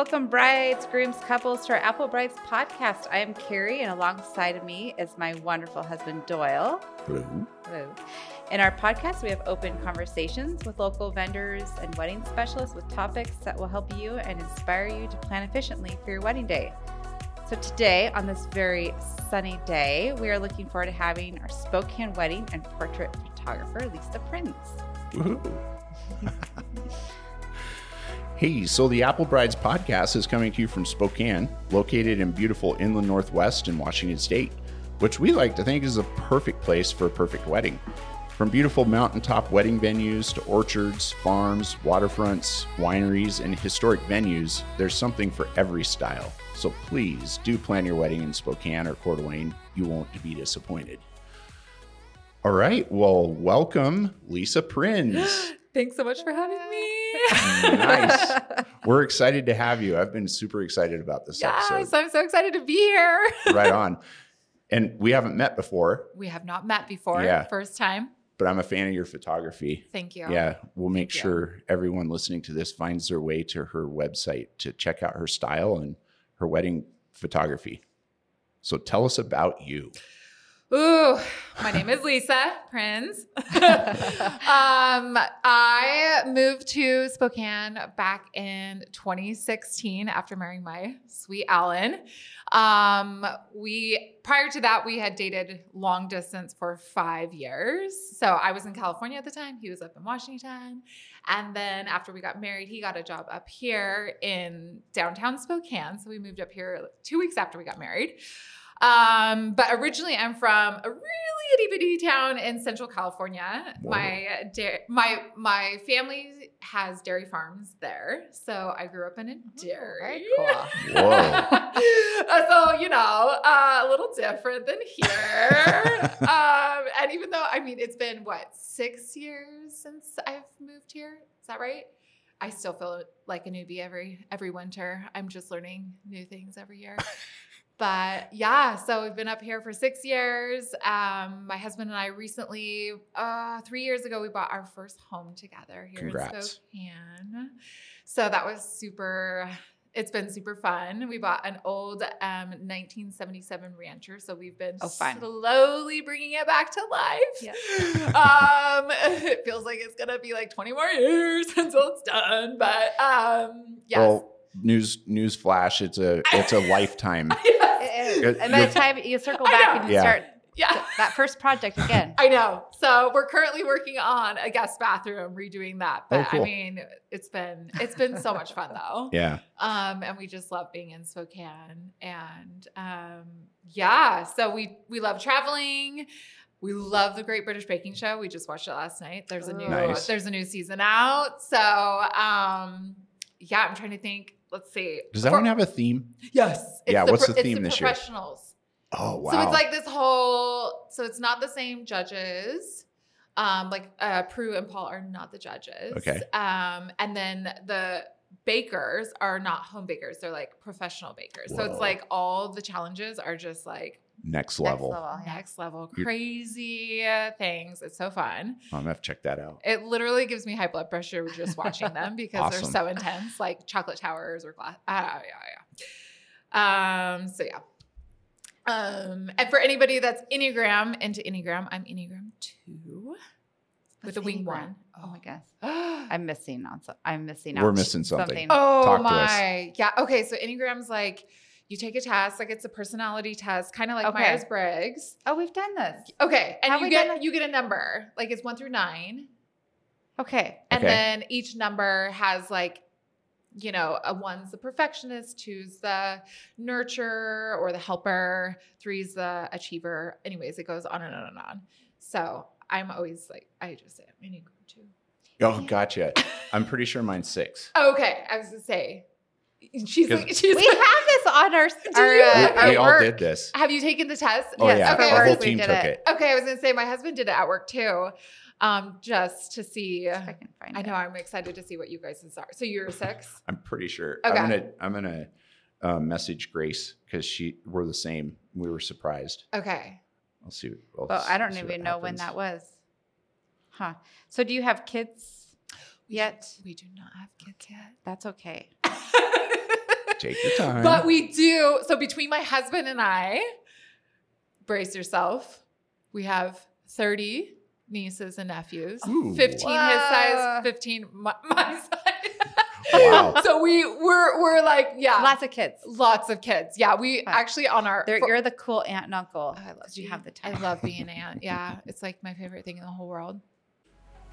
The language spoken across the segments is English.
Welcome, brides, grooms, couples, to our Apple Brides podcast. I am Carrie, and alongside of me is my wonderful husband, Doyle. Hello. Hello. In our podcast, we have open conversations with local vendors and wedding specialists with topics that will help you and inspire you to plan efficiently for your wedding day. So, today, on this very sunny day, we are looking forward to having our Spokane wedding and portrait photographer, Lisa Prins. hey, so the Apple Brides podcast is coming to you from Spokane, located in beautiful inland northwest in Washington State, which we like to think is a perfect place for a perfect wedding. From beautiful mountaintop wedding venues to orchards, farms, waterfronts, wineries, and historic venues, there's something for every style. So please do plan your wedding in Spokane or Coeur d'Alene. You won't be disappointed. All right. Well, welcome, Lisa Prins. Thanks so much for having me. nice. We're excited to have you. I've been super excited about this yes, episode. I'm so excited to be here. right on. And we haven't met before. We have not met before. Yeah. First time. But I'm a fan of your photography. Thank you. Yeah, we'll make Thank you. sure everyone listening to this finds their way to her website to check out her style and her wedding photography. So tell us about you. Ooh, my name is Lisa Prins. um, I moved to Spokane back in 2016 after marrying my sweet Alan. Um, we prior to that we had dated long distance for five years. So I was in California at the time. He was up in Washington. And then after we got married, he got a job up here in downtown Spokane. So we moved up here two weeks after we got married. Um, but originally I'm from a really itty bitty town in central California. Whoa. My da- my my family has dairy farms there, so I grew up in a dairy. very cool. Whoa. so you know, uh, a little different than here. um, and even though I mean, it's been what six years since I've moved here. Is that right? I still feel like a newbie every every winter. I'm just learning new things every year. But yeah, so we've been up here for six years. Um, my husband and I recently, uh, three years ago, we bought our first home together here Congrats. in Spokane. So that was super. It's been super fun. We bought an old um, 1977 Rancher, so we've been Oh, slowly bringing it back to life. Yeah. um, it feels like it's gonna be like 20 more years until it's done, but um, yes. Well, news news flash, it's a it's a lifetime. Yes. It is. You're- And by the time you circle back and you Yeah. start Yeah. that first project again. I know. So we're currently working on a guest bathroom, redoing that. But Oh, cool. I mean, it's been it's been so much fun though. Yeah. Um, and we just love being in Spokane. And um, yeah, so we we love traveling. We love the Great British Baking Show. We just watched it last night. There's a new Nice. there's a new season out. So um, yeah, I'm trying to think. Let's see. Does that For- one have a theme? Yes. Yeah, the what's the theme this year? Professionals. Oh wow. So it's like this whole. So it's not the same judges. Um, like uh, Prue and Paul are not the judges. Okay. Um, and then the bakers are not home bakers; they're like professional bakers. So it's like all the challenges are just like next level. Next level. yeah. next level, You're- crazy things. It's so fun. I'm gonna have to check that out. It literally gives me high blood pressure just watching them because Awesome. they're so intense, like chocolate towers or glass. Ah, yeah, yeah. Um, so yeah. Um, and for anybody that's Enneagram into Enneagram, I'm Enneagram two with a wing Enneagram? one. Oh my gosh. Oh, I'm missing on so I'm missing out. We're missing something. oh Talk to us. my. Yeah. Okay. So Enneagram's like you take a test, like it's a personality test, kind of like Okay. Myers Briggs. Oh, we've done this. Okay. And Have you get you get a number. Like it's one through nine. Okay. And Okay. then each number has like, you know, a one's the perfectionist, two's the nurturer or the helper, three's the achiever. Anyways, it goes on and on and on. So I'm always like, I just say I'm Enneagram two. Oh, gotcha. I'm pretty sure mine's six. Okay, I was gonna say, she's 'Cause- like, she's. We have this on our, our, you? uh, we our we all work. did this. have you taken the test? Oh Yes, yeah, okay, our I whole was- team we took it. it. Okay, I was gonna say my husband did it at work too, um, just to see. If I can find I it. know I'm excited to see what you guys are. So you're a six. I'm pretty sure. Okay. I'm gonna I'm gonna uh, message Grace because she we're the same. We were surprised. Okay. I'll see. I'll Well, I don't even what know when that was. Huh. So do you have kids yet? We do not have kids yet. That's okay. Take your time. But we do. So between my husband and I, brace yourself. We have 30 nieces and nephews. Ooh. 15 his size, 15 my, my size. Wow. so we we're we're like, yeah. Lots of kids. Lots of kids. Yeah, we Wow. actually on our for- you're the cool aunt and uncle I love you being- have the time. I love being aunt. Yeah, it's like my favorite thing in the whole world.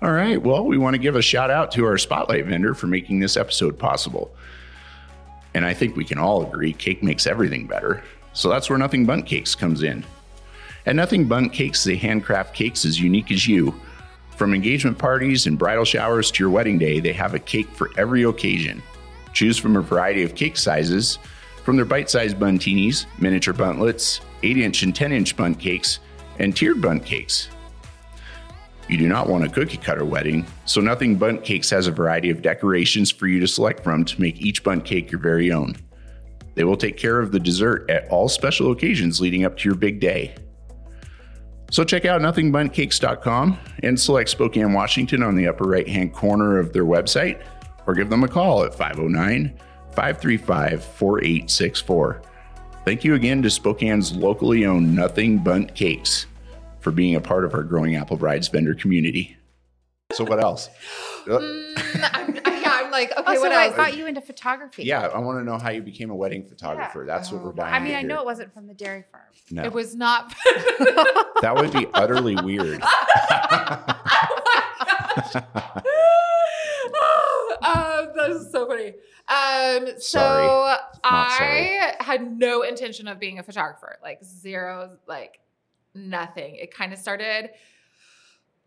All right. Well, we want to give a shout out to our spotlight vendor for making this episode possible. And I think we can all agree cake makes everything better. So that's where Nothing Bundt Cakes comes in. At Nothing Bundt Cakes, they handcraft cakes as unique as you. From engagement parties and bridal showers to your wedding day, they have a cake for every occasion. Choose from a variety of cake sizes, from their bite sized Bundtinis, miniature Bundtlets, 8 inch and 10 inch bundt cakes, and tiered bundt cakes. You do not want a cookie cutter wedding, so Nothing Bundt Cakes has a variety of decorations for you to select from to make each bundt cake your very own. They will take care of the dessert at all special occasions leading up to your big day. So check out nothingbundtcakes.com and select Spokane, Washington on the upper right hand corner of their website, or give them a call at 509 535 4864. Thank you again to Spokane's locally owned Nothing Bundt Cakes for being a part of our growing Apple Brides vendor community. So, what else? Mm, I'm, yeah, I'm like, okay, Oh, so what I else? got you into photography. yeah, I want to know how you became a wedding photographer. That's what Oh we're buying. I mean, I hear. know it wasn't from the dairy farm. No, It was not. that would be utterly weird. um, that is so funny. Um, so Sorry. I had no intention of being a photographer, like zero, like nothing. It kind of started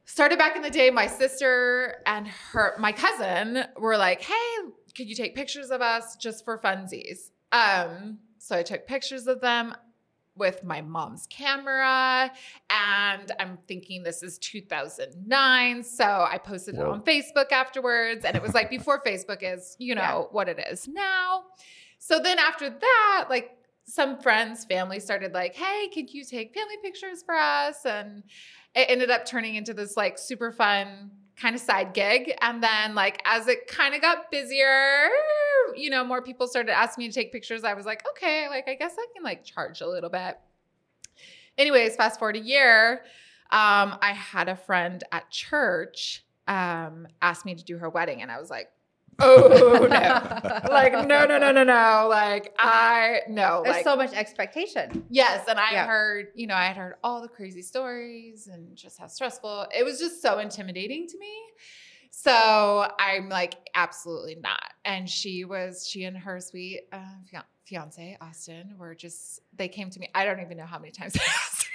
started back in the day. My sister and her, my cousin, were like, "Hey, could you take pictures of us just for funsies?" Um, so I took pictures of them with my mom's camera and I'm thinking this is 2009 so I posted it on Facebook afterwards and it was like before Facebook is you know Yeah. what it is now so then after that like some friends family started like hey could you take family pictures for us? And it ended up turning into this like super fun kind of side gig. And then like as it kind of got busier you know more people started asking me to take pictures i was like okay like i guess i can like charge a little bit. Anyways fast forward a year um, i had a friend at church um, ask me to do her wedding and i was like oh no like no no no no no like i no There's like so much expectation. Yes, and I Yeah. heard, you know, I had heard all the crazy stories and just how stressful. It was just so intimidating to me. So I'm like, absolutely not. And she was, she and her sweet uh, fiance Austin were just. They came to me. I don't even know how many times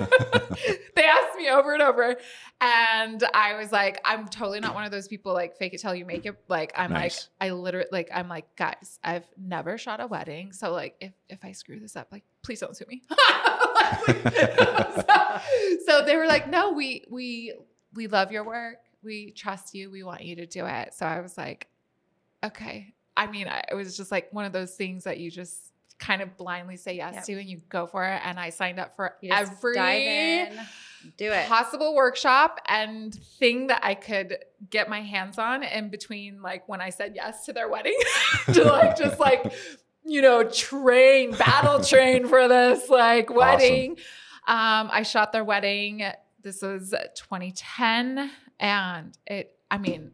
they asked me. they asked me over and over, and I was like, I'm totally not one of those people like fake it till you make it. Like I'm Nice. like, I literally like I'm like, guys, I've never shot a wedding, so like if if I screw this up, like please don't sue me. so, so they were like, no, we we we love your work. We trust you. We want you to do it. So I was like, okay. I mean, I, it was just like one of those things that you just kind of blindly say yes Yep. to and you go for it. And I signed up for You every do it. possible workshop and thing that I could get my hands on in between like when I said yes to their wedding to like just like you know train battle train for this like wedding um I shot their wedding this was 2010 and it I mean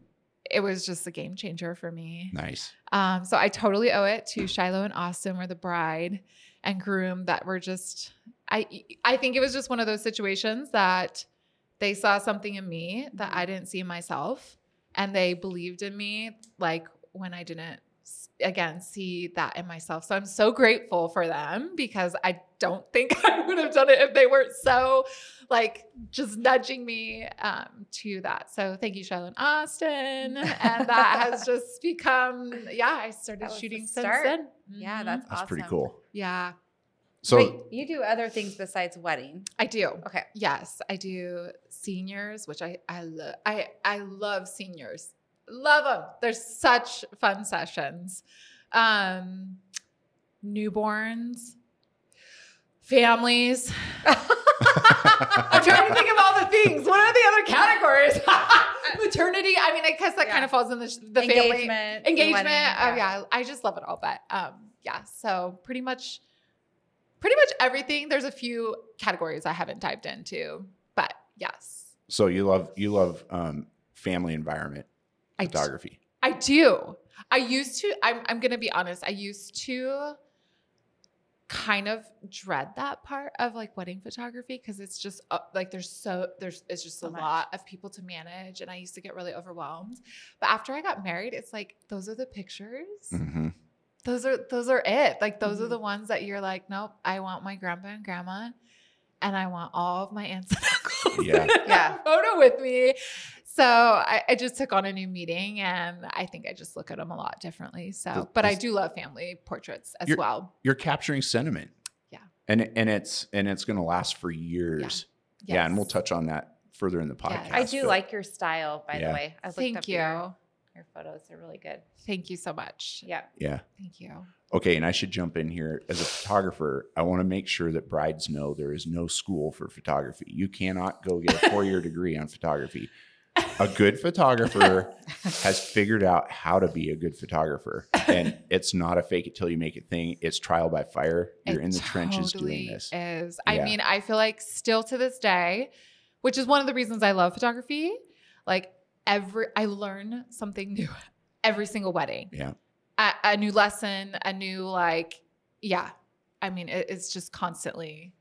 it was just a game changer for me Nice. um, so I totally owe it to Shiloh and Austin, were the bride and groom that were just. I I think it was just one of those situations that they saw something in me that I didn't see in myself, and they believed in me like when I didn't s- again see that in myself. So I'm so grateful for them because I don't think I would have done it if they weren't so like just nudging me um, to that. So thank you, Shiloh and Austin. And that has just become, yeah, I started shooting since then. Yeah, Mhm. that's That's awesome. pretty cool. yeah, So, Wait, you do other things besides wedding. I do. Okay. Yes, I do seniors, which I I love. I I love seniors. Love them. They're such fun sessions. Um, newborns, families. I'm trying to think of all the things. What are the other categories? Maternity. I mean, I guess that Yeah. kind of falls in the, the family Engagement. engagement. wedding, Oh yeah, I just love it all. But um, yeah. So pretty much, pretty much everything. There's a few categories I haven't dived into, but yes, So you love you love um, family environment I photography. I do. I used to, I'm, I'm going to be honest. I used to kind of dread that part of like wedding photography because it's just uh, like there's so, there's, it's just So a much. lot of people to manage. And I used to get really overwhelmed. But after I got married, it's like, those are the pictures. mm-hmm. Those are, those are it. Like, those are Mhm. the ones that you're like, nope, I want my grandpa and grandma. And I want all of my aunts and uncles Yeah. Yeah. photo with me. So I, I just took on a new meeting and I think I just look at them a lot differently. So, Th- but I do love family portraits as You're- well. You're capturing sentiment. Yeah. And and it's and it's going to last for years. Yeah, yeah, and we'll touch on that further in the Yes. podcast. I do but- like your style, by Yeah. the way. I looked Thank up you. Your, your photos are really good. Thank you so much. Yeah. Yeah. Thank you. Okay, and I should jump in here as a photographer. I want to make sure that brides know there is no school for photography. You cannot go get a four-year degree on photography. A good photographer has figured out how to be a good photographer, and it's not a fake it till you make it thing. It's trial by fire. You're It in the trenches doing this. Is I Yeah. mean, I feel like still to this day, which is one of the reasons I love photography. Like every, I learn something new every single wedding. Yeah. a, a new lesson, a new like, yeah. I mean, it, it's just constantly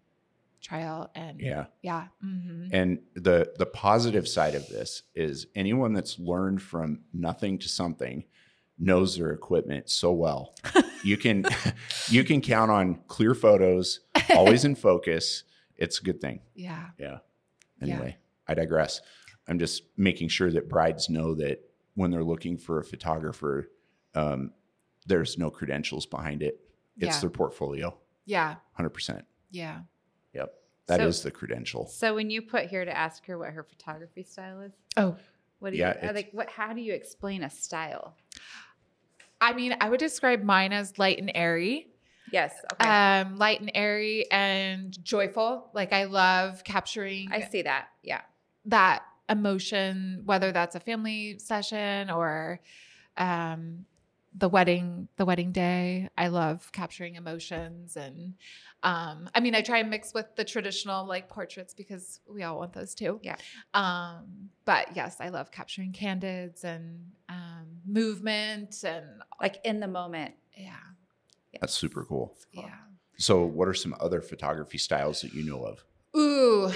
trial and Yeah. yeah. hmm And the the positive side of this is anyone that's learned from nothing to something knows their equipment so well. You can you can count on clear photos, always in focus. It's a good thing. Yeah. Yeah. Yeah. Anyway, I digress. I'm just making sure that brides know that when they're looking for a photographer, um, there's no credentials behind it. It's Yeah. their portfolio, Yeah. 100%. Yeah. Yep. That is So- the credential. So when you put here to ask her what her photography style is, Oh, what do Yeah, you it's- like? What? How do you explain a style? I mean, I would describe mine as light and airy. Yes. Okay. Um, light and airy and joyful. Like I love capturing I see that. Yeah. that emotion, whether that's a family session or um, the wedding, the wedding day. I love capturing emotions, and um, I mean, I try and mix with the traditional like portraits because we all want those too. Yeah. Um, but yes, I love capturing candids and um, movement, and Like in the moment. yeah, That's super cool. Cool. yeah. So, what are some other photography styles that you know of? Ooh,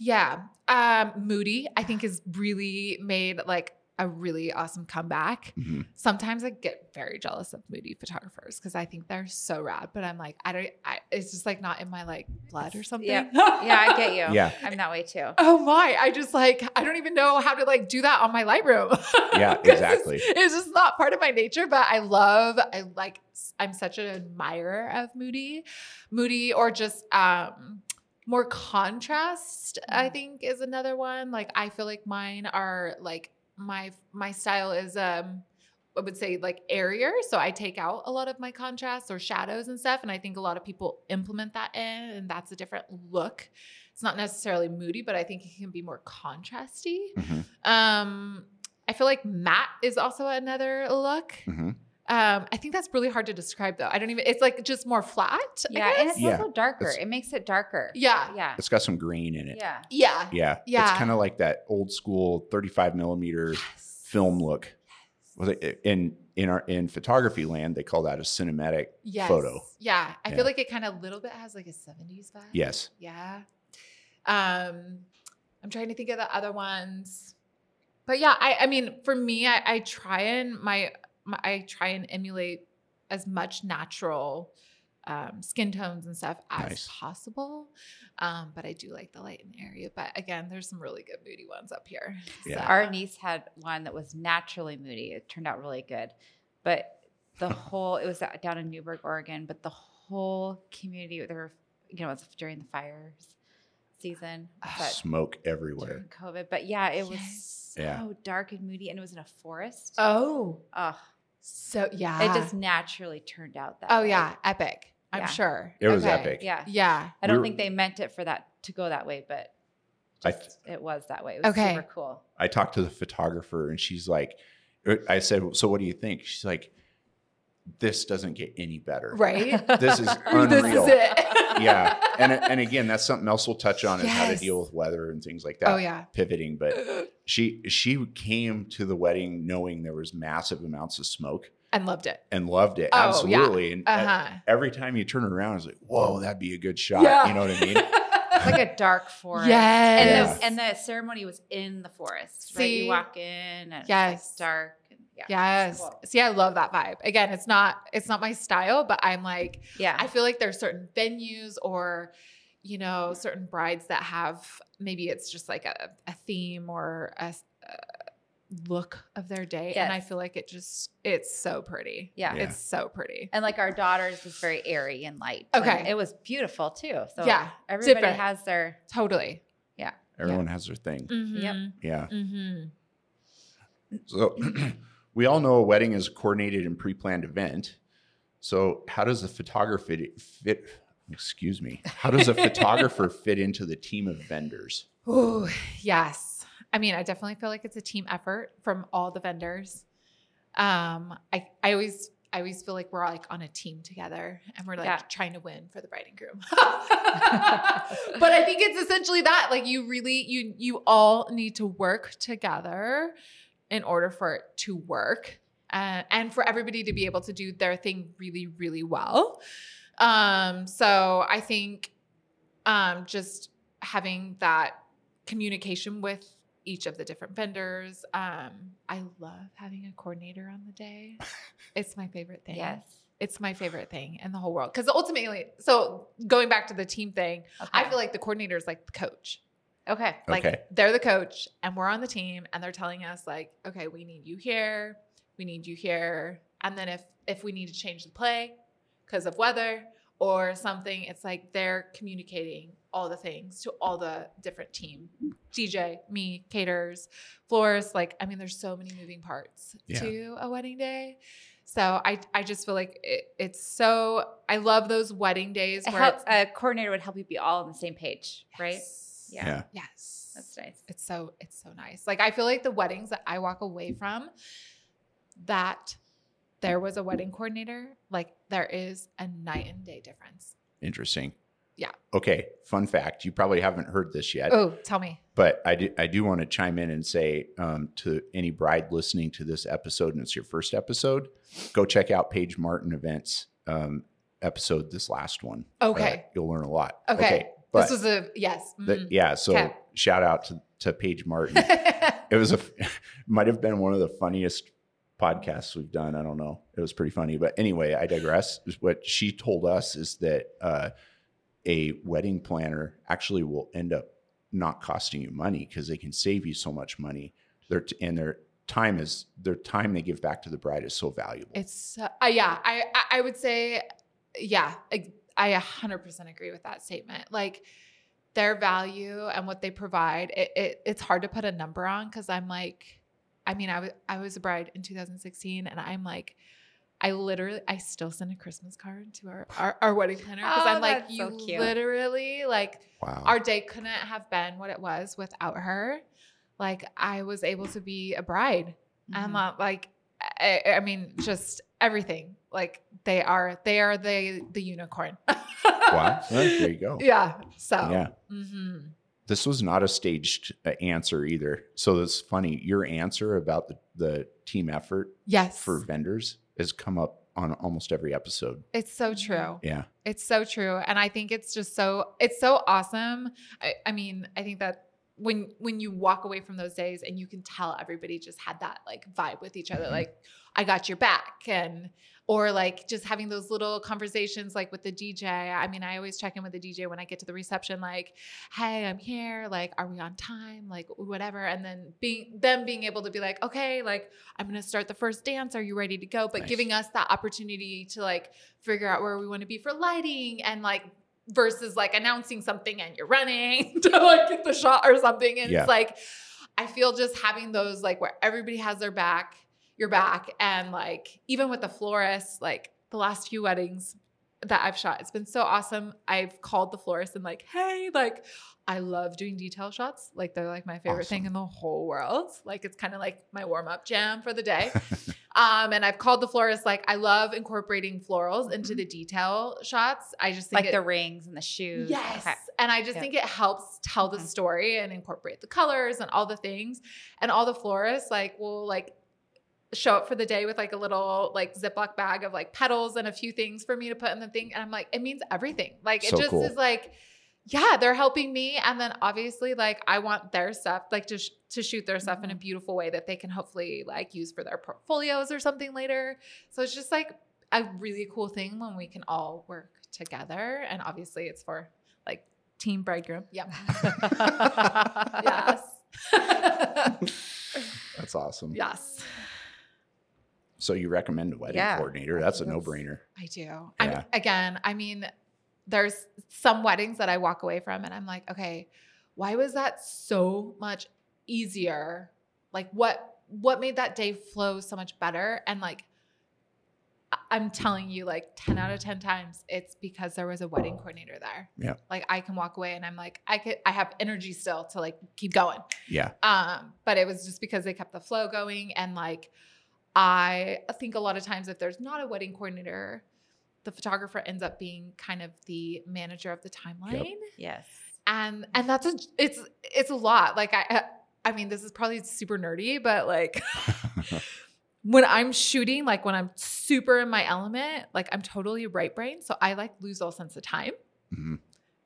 yeah. Um, Moody, I think, is really made like a really awesome comeback. Mhm. Sometimes I get very jealous of Moody photographers because I think they're so rad, but I'm like, I don't, I, it's just like not in my like blood or something. Yeah. Yeah, I get you. Yeah. I'm that way too. Oh my, I just like, I don't even know how to like do that on my Lightroom. Yeah, 'Cause it's- exactly. It's, just not part of my nature, but I love, I like, I'm such an admirer of Moody. Moody or just, um, more contrast, I Mhm. think is another one. Like I feel like mine are like my my style is um I would say like airier. So I take out a lot of my contrasts or shadows and stuff. And I think a lot of people implement that in, and that's a different look. It's not necessarily moody, but I think it can be more contrasty. Mhm. Um, I feel like matte is also another look. Mhm. Um, I think that's really hard to describe though. I don't even, it's like just more flat. I Yeah, and it's Yeah. also darker. It's- It makes it darker. yeah. Yeah. It's got some green in it. Yeah. Yeah. Yeah. Yeah. It's kind of like that old school 35 millimeter Yes. film look. Was it- In in our in photography land, they call that a cinematic Yes. photo. Yeah. I Yeah. feel like it kind of a little bit has like a 70s vibe. Yes. Yeah. Um, I'm trying to think of the other ones. But yeah, I, I mean, for me, I, I try and my, my I try and emulate as much natural um, skin tones and stuff as Nice. possible. Um, but I do like the light in the area. But again, there's some really good moody ones up here. Yeah. So- Our niece had one that was naturally moody. It turned out really good. But the whole, it was down in Newberg, Oregon, but the whole community, there were, you know, it was during the fires season. But Smoke everywhere. COVID. But yeah, it was Yes. so Yeah. dark and moody and it was in a forest. Oh, Ugh. So yeah. It just naturally turned out that oh way. yeah, epic. I'm Yeah. sure. It was epic. Yeah. Yeah. I don't We're- think they meant it for that to go that way, but I just, it was that way. It was Okay. super cool. I talked to the photographer and she's like, er, I said, so what do you think? She's like, this doesn't get any better. Right. This is this is it. Yeah. And and again, that's something else we'll touch on is how to deal with weather and things like that. Oh yeah. Pivoting. But she she came to the wedding knowing there was massive amounts of smoke And loved it. and loved it. Oh, yeah. Absolutely. And Uh uh, huh. every time you turn around, it's like, whoa, that'd be a good shot. Yeah. You know what I mean? It's like a dark forest. Yes. And the, and the ceremony was in the forest, right? See? You walk in and it's Yes. like dark. And, yeah. Yes. Cool. See, I love that vibe. Again, it's not it's not my style, but I'm like Yeah. I feel like there's certain venues or you know certain brides that have maybe it's just like a, a theme or a look of their day, and I feel like it just it's so pretty. yeah. Yeah. It's so pretty. And like our daughter's was very airy and light. and Okay. it was beautiful too. So Yeah, everybody different. has their Totally. Yeah everyone has their thing. Mhm. Yeah. mm-hmm. So we all know a wedding is a coordinated and pre-planned event. So how does a photographer fit excuse me. How does a photographer fit into the team of vendors? Oh yes. I mean, I definitely feel like it's a team effort from all the vendors. Um, I, I always I always feel like we're all like on a team together and we're like Yeah. trying to win for the bride and groom. but I think it's essentially that. Like you really you you all need to work together in order for it to work. Uh, and for everybody to be able to do their thing really, really well. Um, so I think um, just having that communication with each of the different vendors. Um, I love having a coordinator on the day. It's my favorite thing. yes. It's my favorite thing in the whole world. Because ultimately, so going back to the team thing, I feel like the coordinator is like the coach. Okay. Like Okay. they're the coach and we're on the team and they're telling us like, okay, we need you here, we need you here. And then if if we need to change the play because of weather or something, it's like they're communicating all the things to all the different team. DJ, me, caterers, florists, like I mean, there's so many moving parts Yeah. to a wedding day. So I I just feel like it, it's so I love those wedding days A, where help, a coordinator would help you be all on the same page, right? Yes. Yeah. Yeah. Yes. That's nice. It's so it's so nice. Like I feel like the weddings that I walk away from that there was a wedding coordinator, like there is a night and day difference. Interesting. Yeah. Okay. Fun fact. You probably haven't heard this yet. Oh, tell me. But I do, I do want to chime in and say um, to any bride listening to this episode, and it's your first episode, go check out Paige Martin Events um, episode, this last one. Okay. Uh, you'll learn a lot. Okay. But this was a yes. the- mhm. yeah. So Okay. shout out to, to Paige Martin. it was a, might have been one of the funniest podcasts we've done. I don't know. It was pretty funny. But anyway, I digress. What she told us is that uh, a wedding planner actually will end up not costing you money because they can save you so much money. Their t- and their time is their time they give back to the bride is so valuable. It's uh, yeah, I I- I would say yeah, I 100% agree with that statement. Like their value and what they provide, it, it it's hard to put a number on cuz I'm like I mean, I was I was a bride in 2016 and I'm like I literally I still send a Christmas card to our our, our wedding planner because Oh, I'm like that's so you literally like wow. our day couldn't have been what it was without her. Like I was able to be a bride and Mhm. uh, like I, I mean just everything like they are they are the the unicorn wow. Well, there you go. yeah so Yeah. mhm. This was not a staged uh, answer either. So it's funny. Your answer about the, the team effort yes for vendors has come up on almost every episode. it's so true Yeah. it's so true and i think it's just so it's so awesome I, I mean i think that when when you walk away from those days and you can tell everybody just had that like vibe with each other Mhm. like i got your back and or like just having those little conversations like with the dj i mean i always check in with the dj when i get to the reception like hey i'm here like are we on time like whatever and then being them being able to be like okay like i'm gonna start the first dance are you ready to go but Nice. giving us that opportunity to like figure out where we want to be for lighting and like versus like announcing something and you're running to like get the shot or something and Yeah. it's like i feel just having those like where everybody has their back your back and like even with the florist like the last few weddings that I've shot it's been so awesome I've called the florist and like hey like I love doing detail shots like they're like my favorite thing in the whole world like it's kind of like my warm up jam for the day Um, and I've called the florist like I love incorporating florals into the detail shots. I just think like it- the rings and the shoes. Yes. Okay. And I just Yep. think it helps tell the Mhm. story and incorporate the colors and all the things. And all the florists like will like show up for the day with like a little like Ziploc bag of like petals and a few things for me to put in the thing. And I'm like, it means everything. Like So it just cool. is like, yeah, they're helping me. And then obviously like I want their stuff, like to, sh- to shoot their stuff in a mm-hmm. beautiful way that they can hopefully like use for their portfolios or something later. So it's just like a really cool thing when we can all work together. And obviously it's for like team bridegroom. Yep. yes. That's awesome. yes. So you recommend a wedding Yeah. coordinator? That's a no brainer. I do. Yeah. I'm, again, I mean, there's some weddings that I walk away from and I'm like, okay, why was that so much easier? Like what what made that day flow so much better? And like I'm telling you, like 10 out of 10 times, it's because there was a wedding coordinator there. Yeah. Like I can walk away and I'm like, I could I have energy still to like keep going. Yeah. Um, but it was just because they kept the flow going. And like, I think a lot of times if there's not a wedding coordinator, the photographer ends up being kind of the manager of the timeline. Yes. And and that's a it's it's a lot. Like I I mean, this is probably super nerdy, but like when I'm shooting, like when I'm super in my element, like I'm totally right brain. So I like lose all sense of time. Mhm.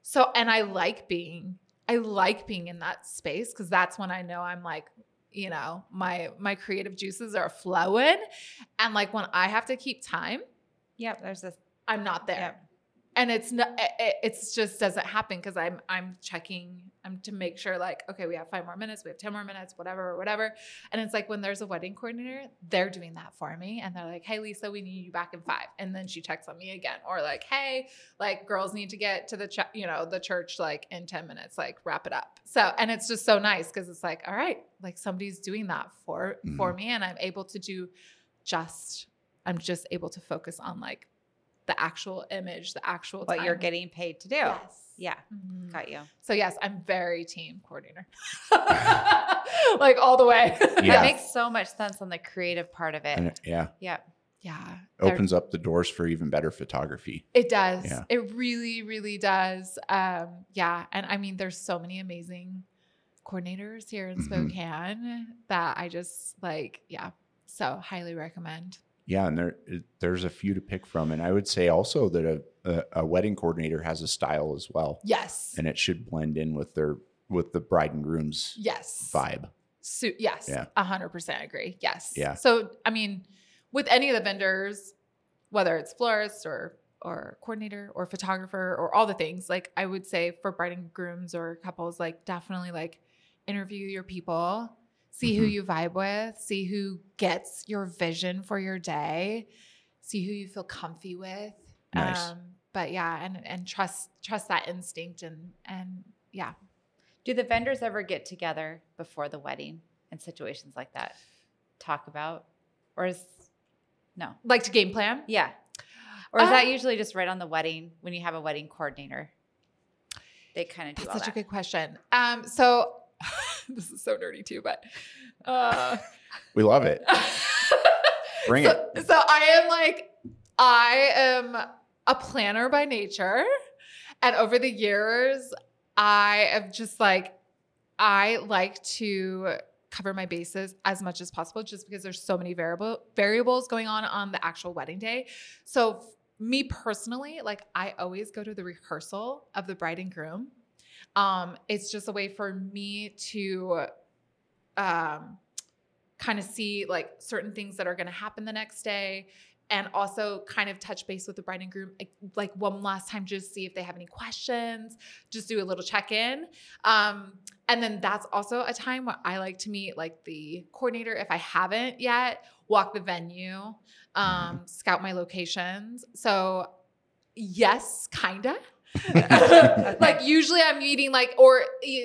So, and I like being, I like being in that space because that's when I know I'm like, you know, my my creative juices are flowing, and like when I have to keep time, Yep. There's this. I'm not there, Yep. And it's not, it, it's just doesn't happen because I'm I'm checking, I'm to make sure like, okay, we have five more minutes, we have ten more minutes, whatever, whatever, and it's like when there's a wedding coordinator, they're doing that for me, and they're like, hey Lisa, we need you back in five, and then she checks on me again, or like, hey, like girls need to get to the ch- you know the church like in 10 minutes like wrap it up. So and it's just so nice because it's like all right like somebody's doing that for for mm-hmm. me and i'm able to do just i'm just able to focus on like the actual image the actual What you're getting paid to do. yes Yeah. Mhm. Got you. so yes i'm very team coordinator like all the way Yeah. That makes so much sense on the creative part of it. And it- yeah. Yep. yeah they're- Opens up the doors for even better photography. It does. Yeah. It really, really does. Um, yeah. And I mean, there's so many amazing coordinators here in Mhm. Spokane that I just like, yeah. So highly recommend. Yeah, and there there's a few to pick from, and I would say also that a, a, a wedding coordinator has a style as well, Yes. and it should blend in with their with the bride and groom's yes. vibe. So, yes. A hundred percent agree. Yes. Yeah. So, I mean, with any of the vendors, whether it's florist or, or coordinator or photographer or all the things, like I would say for bride and grooms or couples, like definitely like interview your people, see who Mhm. you vibe with, see who gets your vision for your day, see who you feel comfy with. Nice. Um, but yeah, and and trust trust that instinct and and yeah. Do the vendors ever get together before the wedding in situations like that? Talk about, or is no? Like to game plan. Yeah. Or is that Uh, usually just right on the wedding when you have a wedding coordinator? They kind of do That's all such a good question. Um, so this is so nerdy too, but uh, We love it. Bring so, it. So I am like, I am a planner by nature, and over the years, I have just like, I like to cover my bases as much as possible, just because there's so many variable variables going on on the actual wedding day. So me personally, like I always go to the rehearsal of the bride and groom. Um, it's just a way for me to um, kind of see like certain things that are going to happen the next day and also kind of touch base with the bride and groom like, one last time just see if they have any questions just do a little check-in. Um, and then that's also a time where i like to meet like the coordinator if i haven't yet walk the venue um, scout my locations. So yes kinda like usually i'm meeting like or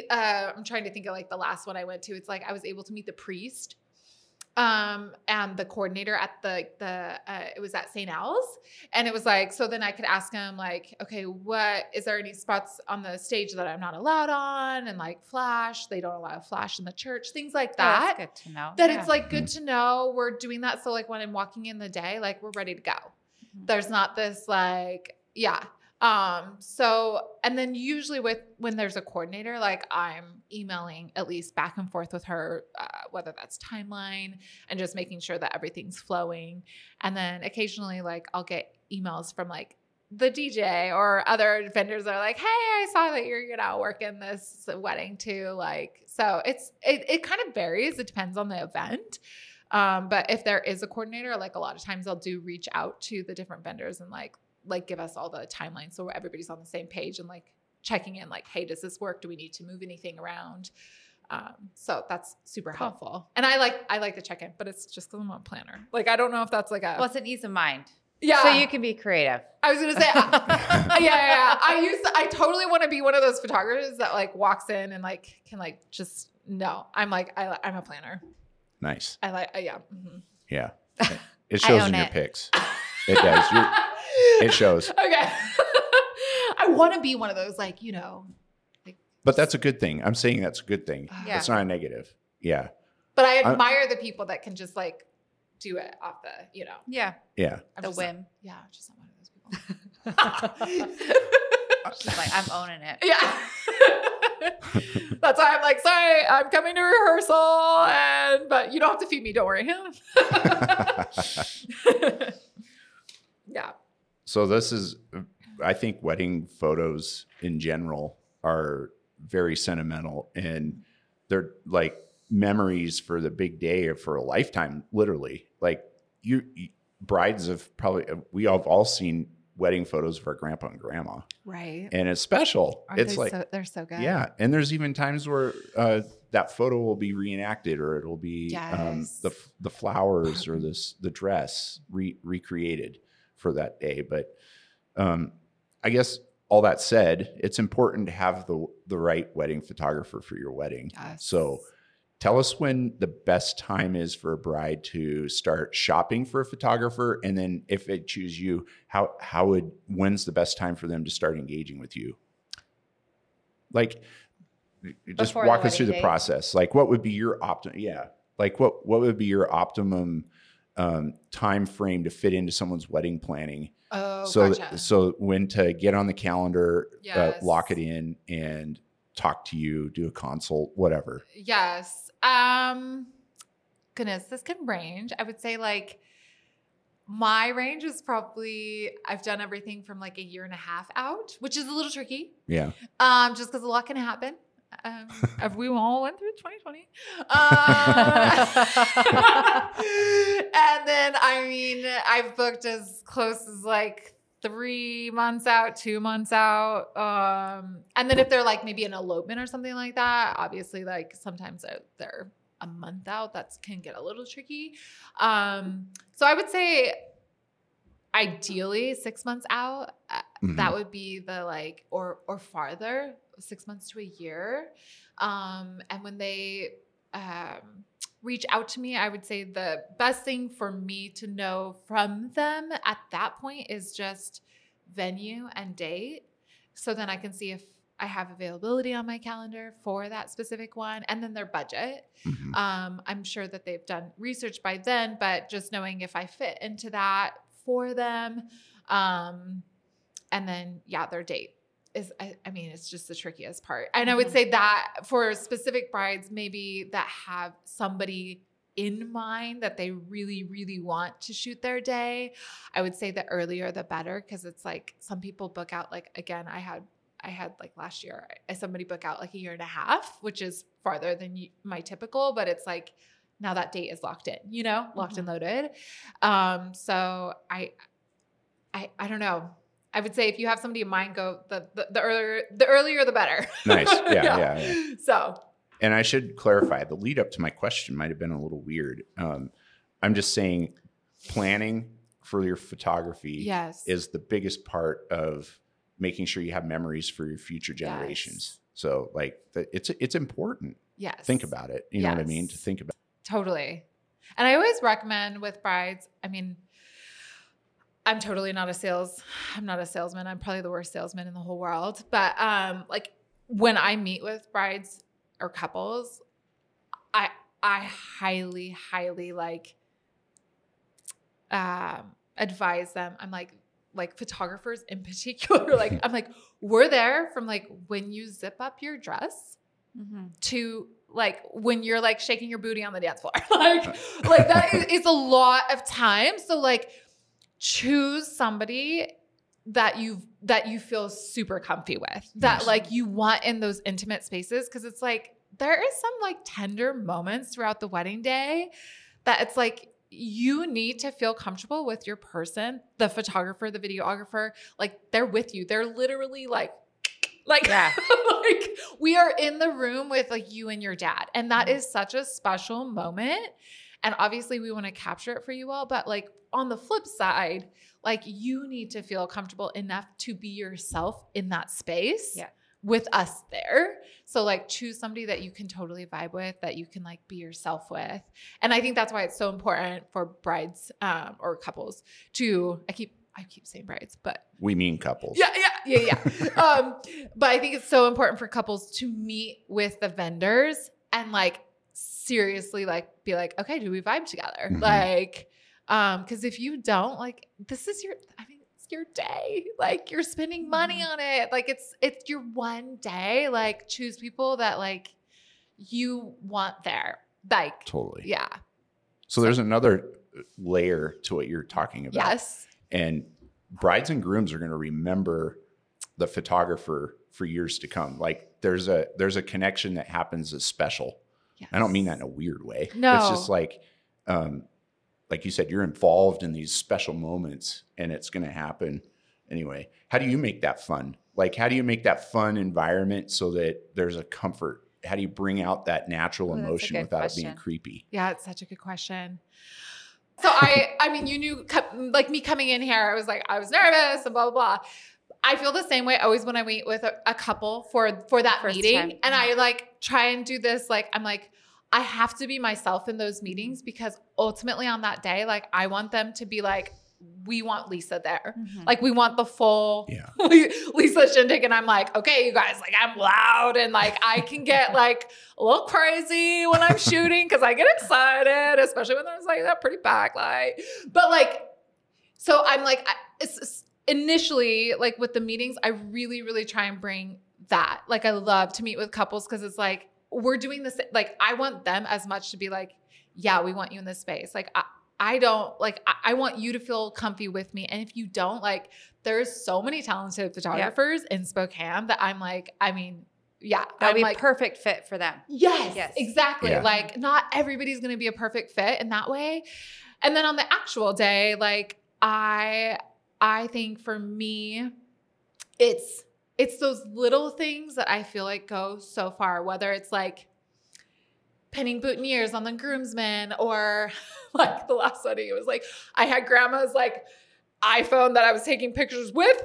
uh, i'm trying to think of like the last one i went to. It's like i was able to meet the priest um and the coordinator at the the uh, it was at st al's. And it was like so then i could ask him like okay what is there any spots on the stage that i'm not allowed on? And like flash they don't allow flash in the church things like Oh, that. that's good to know. that Yeah. it's like good to know we're doing that. So like when i'm walking in the day like we're ready to go. Mhm. there's not this like yeah um so and then usually with when there's a coordinator like i'm emailing at least back and forth with her uh, whether that's timeline and just making sure that everything's flowing and then occasionally like i'll get emails from like the DJ or other vendors are like, "Hey, I saw that you're you know working this wedding too." Like, so it's it it kind of varies. It depends on the event. Um, but if there is a coordinator, like a lot of times I'll do reach out to the different vendors and like like give us all the timelines so everybody's on the same page and like checking in like, hey, does this work? Do we need to move anything around? Um, so that's super Cool. helpful. And I like I like to check in, but it's just because I'm a planner. Like I don't know if that's like a well, it's an ease of mind. yeah. So you can be creative. I was gonna say, yeah, yeah, yeah. I used, to, I totally want to be one of those photographers that like walks in and like can like just no. I'm like, I, I'm a planner. Nice. I like, uh, yeah. mhm. Yeah. It shows own in your it. pics. It does. You're, it shows. Okay. I want to be one of those, like you know, But that's a good thing. I'm saying that's a good thing. Yeah. It's not a negative. Yeah. but I I- admire the people that can just like do it off the, you know, Yeah. Yeah. I'm The just not- whim. yeah, I'm just not one of those people. She's like, I'm owning it. Yeah. That's why I'm like, sorry, I'm coming to rehearsal, and but you don't have to feed me. Don't worry. yeah. So this is, I think wedding photos in general are very sentimental and they're like memories for the big day or for a lifetime, literally. Like you, you brides have probably, we have all seen wedding photos of our grandpa and grandma Right. and it's special. it's like, so, they're so good. yeah. And there's even times where uh, that photo will be reenacted or it'll be um, the, the flowers or this, the dress re- recreated for that day. But um, I guess all that said, it's important to have the the right wedding photographer for your wedding. Yes. So tell us when the best time is for a bride to start shopping for a photographer, and then if they choose you, how how would when's the best time for them to start engaging with you? Like, just Before walk us through the process. Like, what would be your optimum? Yeah, like what what would be your optimum um, time frame to fit into someone's wedding planning? oh, so gotcha. so when to get on the calendar, Yes. uh, lock it in, and talk to you, do a consult, whatever. Yes. Um goodness, this can range. I would say like my range is probably I've done everything from like a year and a half out, which is a little tricky. Yeah, Um, just because a lot can happen. Um, if we all went through 2020. Uh, and then, I mean, I've booked as close as like three months out, two months out. Um, and then if they're like maybe an elopement or something like that, obviously, like sometimes they're, a month out. That can get a little tricky. Um, so I would say ideally six months out. Uh, Mhm. That would be the like, or or farther, six months to a year. Um, and when they um, reach out to me, I would say the best thing for me to know from them at that point is just venue and date. So then I can see if I have availability on my calendar for that specific one and then their budget. Mhm. Um, I'm sure that they've done research by then, but just knowing if I fit into that for them. Um, and then, yeah, their date is, I, I mean, it's just the trickiest part. And I would Mhm. say that for specific brides, maybe that have somebody in mind that they really, really want to shoot their day, I would say the earlier the better because it's like some people book out, like, again, I had. I had like last year, somebody book out like a year and a half, which is farther than my typical, but it's like now that date is locked in, you know, locked and loaded. Um, so I, I, I don't know. I would say if you have somebody in mind, go the the, the earlier the earlier the better. Nice. Yeah, yeah, yeah. So And I should clarify the lead up to my question might have been a little weird. Um, I'm just saying, planning for your photography yes, is the biggest part of making sure you have memories for your future generations. So, like, it's it's important. yes. Think about it. You know what I mean? To think about. totally. And I always recommend with brides, I mean, I'm totally not a sales, I'm not a salesman. I'm probably the worst salesman in the whole world. But um, like when I meet with brides or couples, I I highly, highly like um advise them. I'm like, like photographers in particular, like I'm like, we're there from like when you zip up your dress Mm-hmm. to like when you're like shaking your booty on the dance floor. like like that is it's a lot of time. So like choose somebody that you that you feel super comfy with. That Yes. like you want in those intimate spaces cuz it's like there is some like tender moments throughout the wedding day that it's like you need to feel comfortable with your person, the photographer, the videographer, like they're with you. They're literally like like, Yeah. like we are in the room with like you and your dad. And that Mhm. is such a special moment. And obviously we want to capture it for you all, but like on the flip side, like you need to feel comfortable enough to be yourself in that space. Yeah. With us there. So, like, choose somebody that you can totally vibe with, that you can like be yourself with. And I think that's why it's so important for brides um, or couples to, I keep, I keep saying brides, but We mean couples. yeah, yeah, yeah, yeah. um, but I think it's so important for couples to meet with the vendors and like seriously like be like, okay, do we vibe together? Mhm. Like, um, because if you don't, like, this is your, I mean, it's your day. Like, you're spending money on it. Like, it's it's your one day. Like, choose people that like you want there. Like, Totally. yeah, So there's another layer to what you're talking about. yes, And brides and grooms are going to remember the photographer for years to come. Like there's a there's a connection that happens as special. I don't mean that in a weird way. No. It's just like um like you said you're involved in these special moments and it's going to happen anyway. How do you make that fun? Like how do you make that fun environment so that there's a comfort? How do you bring out that natural Ooh, emotion without it being creepy? Yeah, it's such a good question. So I, I mean, you knew, like me coming in here, I was like, I was nervous and blah blah blah. I feel the same way always when I meet with a, a couple for for that First meeting, time. and I like try and do this. Like I'm like, I have to be myself in those meetings because ultimately on that day, like I want them to be like, we want Lisa there. Mhm. Like we want the full Yeah. Lisa Shindig, and I'm like, okay, you guys, like I'm loud and like I can get like a little crazy when I'm shooting because I get excited, especially when there's like that pretty backlight. But like, so I'm like, I, it's, it's- initially like with the meetings, I really, really try and bring that. Like I love to meet with couples because it's like we're doing this. Like I want them as much to be like, yeah, we want you in this space. Like I, I don't like. I, I want you to feel comfy with me, and if you don't, like, there's so many talented photographers in Spokane that I'm like, I mean, yeah, that would I'm be like, perfect fit for them. Yes, Yes. exactly. Yeah. Like not everybody's going to be a perfect fit in that way. And then on the actual day, like I I think for me it's it's those little things that I feel like go so far whether it's like pinning boutonnieres on the groomsmen or like the last wedding it was like I had grandma's like iPhone that I was taking pictures with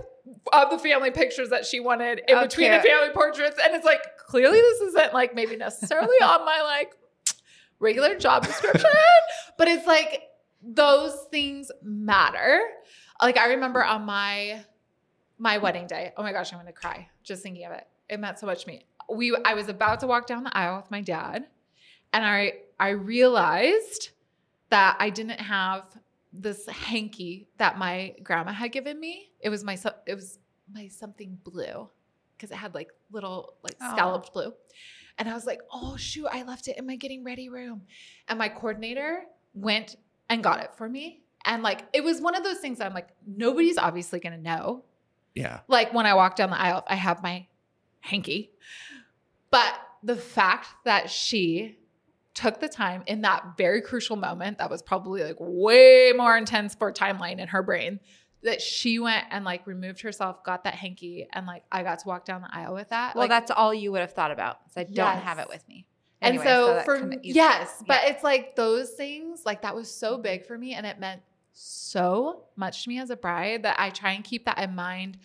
of the family pictures that she wanted in Oh, between the family portraits. And it's like, clearly this isn't like maybe necessarily on my like regular job description, but it's like those things matter. Like I remember on my my wedding day. Oh my gosh, I'm gonna cry just thinking of it. It meant so much to me. We I was about to walk down the aisle with my dad, and I I realized that I didn't have this hanky that my grandma had given me. It was my it was my something blue because it had like little like scalloped blue. And I was like, "Oh shoot, I left it in my getting ready room." And my coordinator went and got it for me. And like it was one of those things that I'm like, nobody's obviously going to know. Yeah. Like when I walk down the aisle, I have my hanky. But the fact that she took the time in that very crucial moment that was probably like way more intense for timeline in her brain that she went and like removed herself, got that hanky, and like I got to walk down the aisle with that. Well, like, that's all you would have thought about. is I don't have it with me. and Anyway, so, for come- me- yes, but yeah. it's like those things, like that was so big for me, and it meant so much to me as a bride that I try and keep that in mind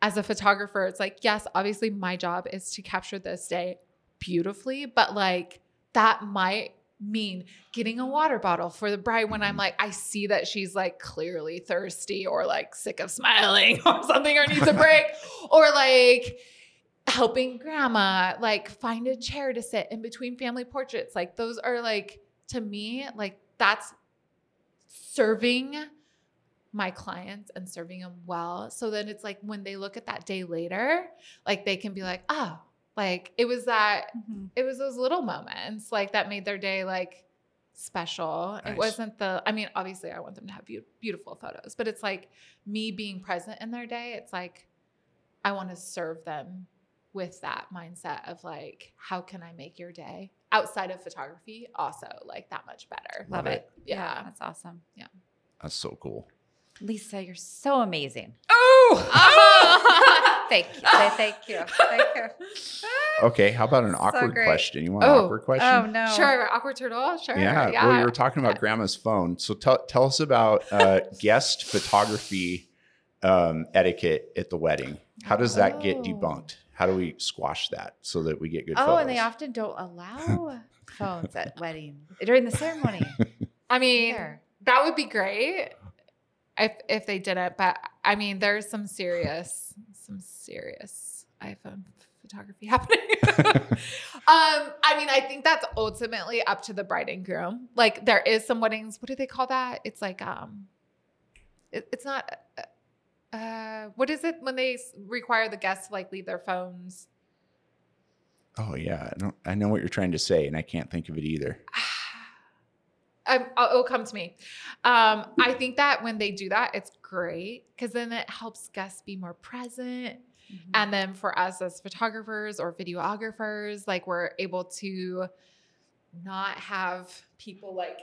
as a photographer. It's like, yes, obviously my job is to capture this day beautifully, but like that might mean getting a water bottle for the bride when Mm-hmm. I'm like, I see that she's like clearly thirsty or like sick of smiling or something or needs a break or like helping grandma like find a chair to sit in between family portraits. Like those are like to me, like that's serving my clients and serving them well. So then it's like when they look at that day later, like they can be like, oh, like it was that Mhm. it was those little moments like that made their day like special. Nice. It wasn't the I mean, obviously I want them to have beau- beautiful photos, but it's like me being present in their day. It's like I want to serve them with that mindset of like how can I make your day outside of photography also like that much better. Love Love it. Yeah. That's awesome. Yeah. That's so cool. Lisa, you're so amazing. Oh. Thank you. Thank you. Thank you. Okay, how about an So awkward great. question? You want an Oh. awkward question? Oh no. Sure, awkward turtle. Sure. Yeah. Yeah. Well, you were talking about grandma's phone. So tell tell us about uh, guest photography um, etiquette at the wedding. How does that get Oh. debunked? How do we squash that so that we get good Oh, photos? and they often don't allow phones at wedding during the ceremony. I mean, There. that would be great if if they did it. But I mean, there's some serious, some serious iPhone photography happening. um, I mean, I think that's ultimately up to the bride and groom. Like, there is some weddings. What do they call that? It's like, um, it, it's not. Uh, uh, what is it when they require the guests to like leave their phones? Oh yeah, I don't. I know what you're trying to say, and I can't think of it either. um, oh, it'll come to me. Um, I think that when they do that, it's great because then it helps guests be more present. Mm-hmm. And then for us as photographers or videographers, like we're able to not have people like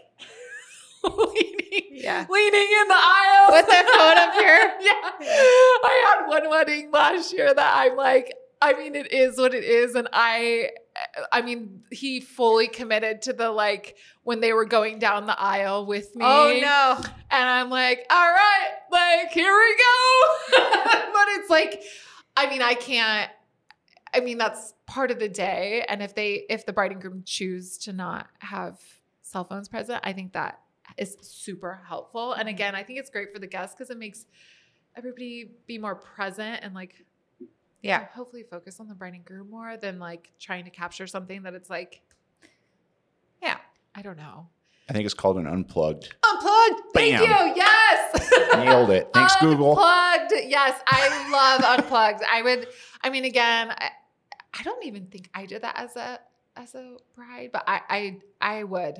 leaning, Yeah. leaning in the aisle With their up here? yeah. I had one wedding last year that I'm like, I mean, it is what it is. And I, I mean, he fully committed to the like when they were going down the aisle with me. Oh no. And I'm like, all right, like, here we go. but it's like, I mean, I can't, I mean, that's part of the day. And if they, if the bride and groom choose to not have cell phones present, I think that is super helpful. And mm-hmm. again, I think it's great for the guests because it makes everybody be more present and like, Yeah. hopefully focus on the bride and groom more than like trying to capture something that it's like, Yeah. I don't know. I think it's called an unplugged. Unplugged. Thank you. Yes. Nailed it. Thanks, Google. Unplugged. Yes, I love unplugged. I would. I mean, again, I, I don't even think I did that as a as a bride, but I I I would.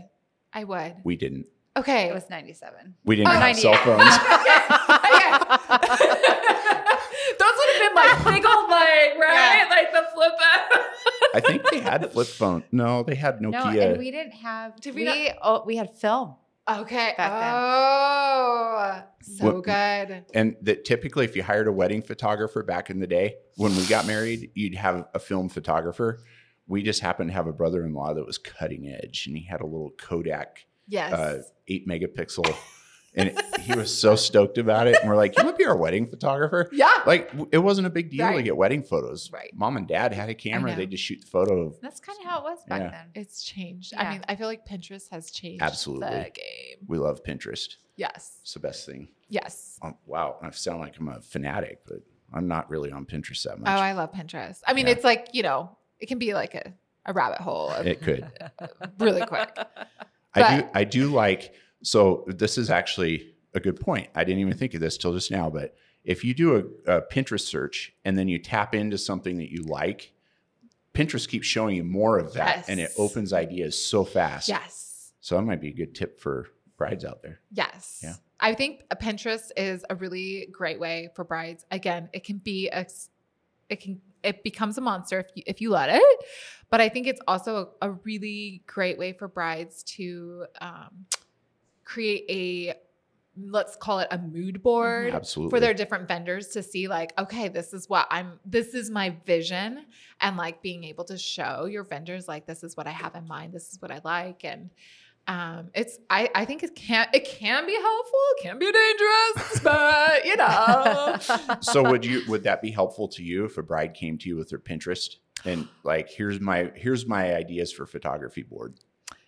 I would. We didn't. Okay. It was 97. We didn't Oh, have 98. cell phones. Those would have been like big old like right, like the flip out. I think they had flip phone. No, they had Nokia. No, Nokia. and we didn't have. Did we? we oh, we had film. Okay. Back then. Oh, so What- good. and that typically, if you hired a wedding photographer back in the day, when we got married, you'd have a film photographer. We just happened to have a brother-in-law that was cutting edge, and he had a little Kodak Yes. uh, eight megapixel, and it, he was so stoked about it. And we're like, "You want to be our wedding photographer?" yeah. Like w- it wasn't a big deal to get wedding photos. Right. Mom and dad had a camera; they just shoot the photo of. That's kind of how it was back Yeah. then. It's changed. Yeah. I mean, I feel like Pinterest has changed Absolutely. the game. We love Pinterest. Yes. It's the best thing. Yes. Um, wow, I sound like I'm a fanatic, but I'm not really on Pinterest that much. Oh. I love Pinterest. I mean, Yeah. it's like, you know, it can be like a, a rabbit hole of it could. really quick. I do. I do like. So this is actually a good point. I didn't even think of this till just now. But if you do a, a Pinterest search and then you tap into something that you like, Pinterest keeps showing you more of that, and it opens ideas so fast. Yes. So that might be a good tip for brides out there. Yes. Yeah. I think a Pinterest is a really great way for brides. Again, it can be a, it can, it becomes a monster if you, if you let it. But I think it's also a, a really great way for brides to um, create a, let's call it a mood board. Absolutely. for their different vendors to see like okay this is what i'm this is my vision and like being able to show your vendors like this is what i have in mind this is what i like and um it's i i think it can it can be helpful it can be dangerous but you know so would you would that be helpful to you if a bride came to you with their Pinterest and like here's my here's my ideas for photography board?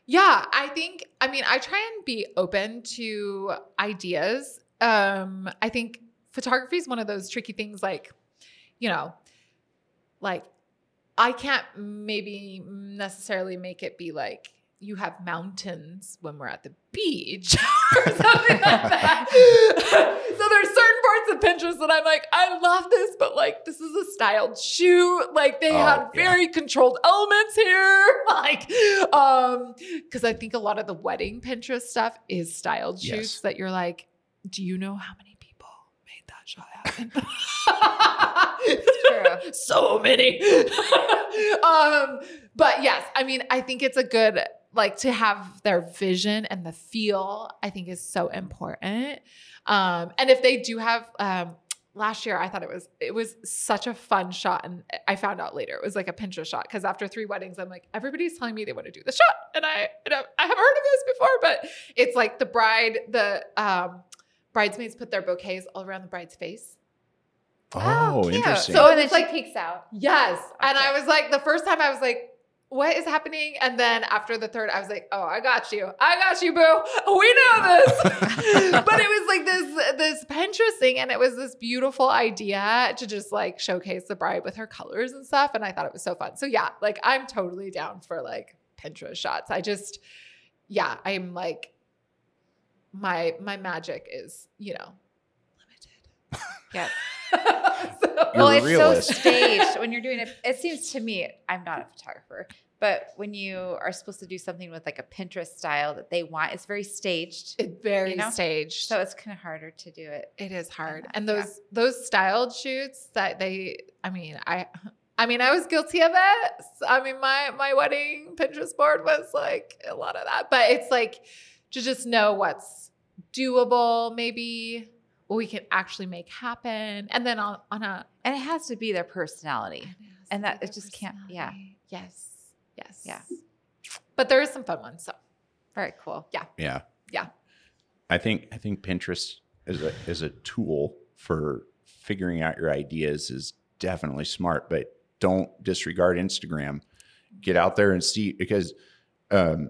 Yeah, I think I mean I try and be open to ideas. Um I think photography is one of those tricky things like you know like I can't maybe necessarily make it be like you have mountains when we're at the beach or something like that. so there's certain parts of Pinterest that I'm like, I love this, but like this is a styled shoot. Like they Oh, had yeah. very controlled elements here. Like, um, because I think a lot of the wedding Pinterest stuff is styled Yes. shoots that you're like, do you know how many people made that shot happen? So many. um, but yes, I mean, I think it's a good like to have their vision and the feel. I think is so important. Um, and if they do have, um, last year I thought it was it was such a fun shot, and I found out later it was like a Pinterest shot because after three weddings, I'm like everybody's telling me they want to do the shot, and I you know, I haven't heard of this before, but it's like the bride, the um, bridesmaids put their bouquets all around the bride's face. Oh, cute. interesting. So So and then it's she like- peeks out. Yes. And I was like, the first time I was like, what is happening? And then after the third, I was like, oh, I got you. I got you, boo. We know this. but it was like this, this Pinterest thing. And it was this beautiful idea to just like showcase the bride with her colors and stuff. And I thought it was so fun. So yeah, like I'm totally down for like Pinterest shots. I just, yeah, I'm like, my my magic is, you know, limited. Yes. so, well, it's realist. so staged when you're doing it. It seems to me, I'm not a photographer, but when you are supposed to do something with like a Pinterest style that they want, it's very staged. it's very You know? staged. So it's kind of harder to do it. It is hard. know, And yeah. those those styled shoots that they I mean, I I mean, I was guilty of it. I mean, my my wedding Pinterest board was like a lot of that. But it's like to just know what's doable, maybe what we can actually make happen. And then on, on a And it has to be their personality. it has And that- it just can't- yeah. personality. Yes. Yes. Yeah. But there is some fun ones. So Very cool. Yeah. Yeah. Yeah. I think I think Pinterest is a is a tool for figuring out your ideas is definitely smart, but don't disregard Instagram. Get out there and see because um,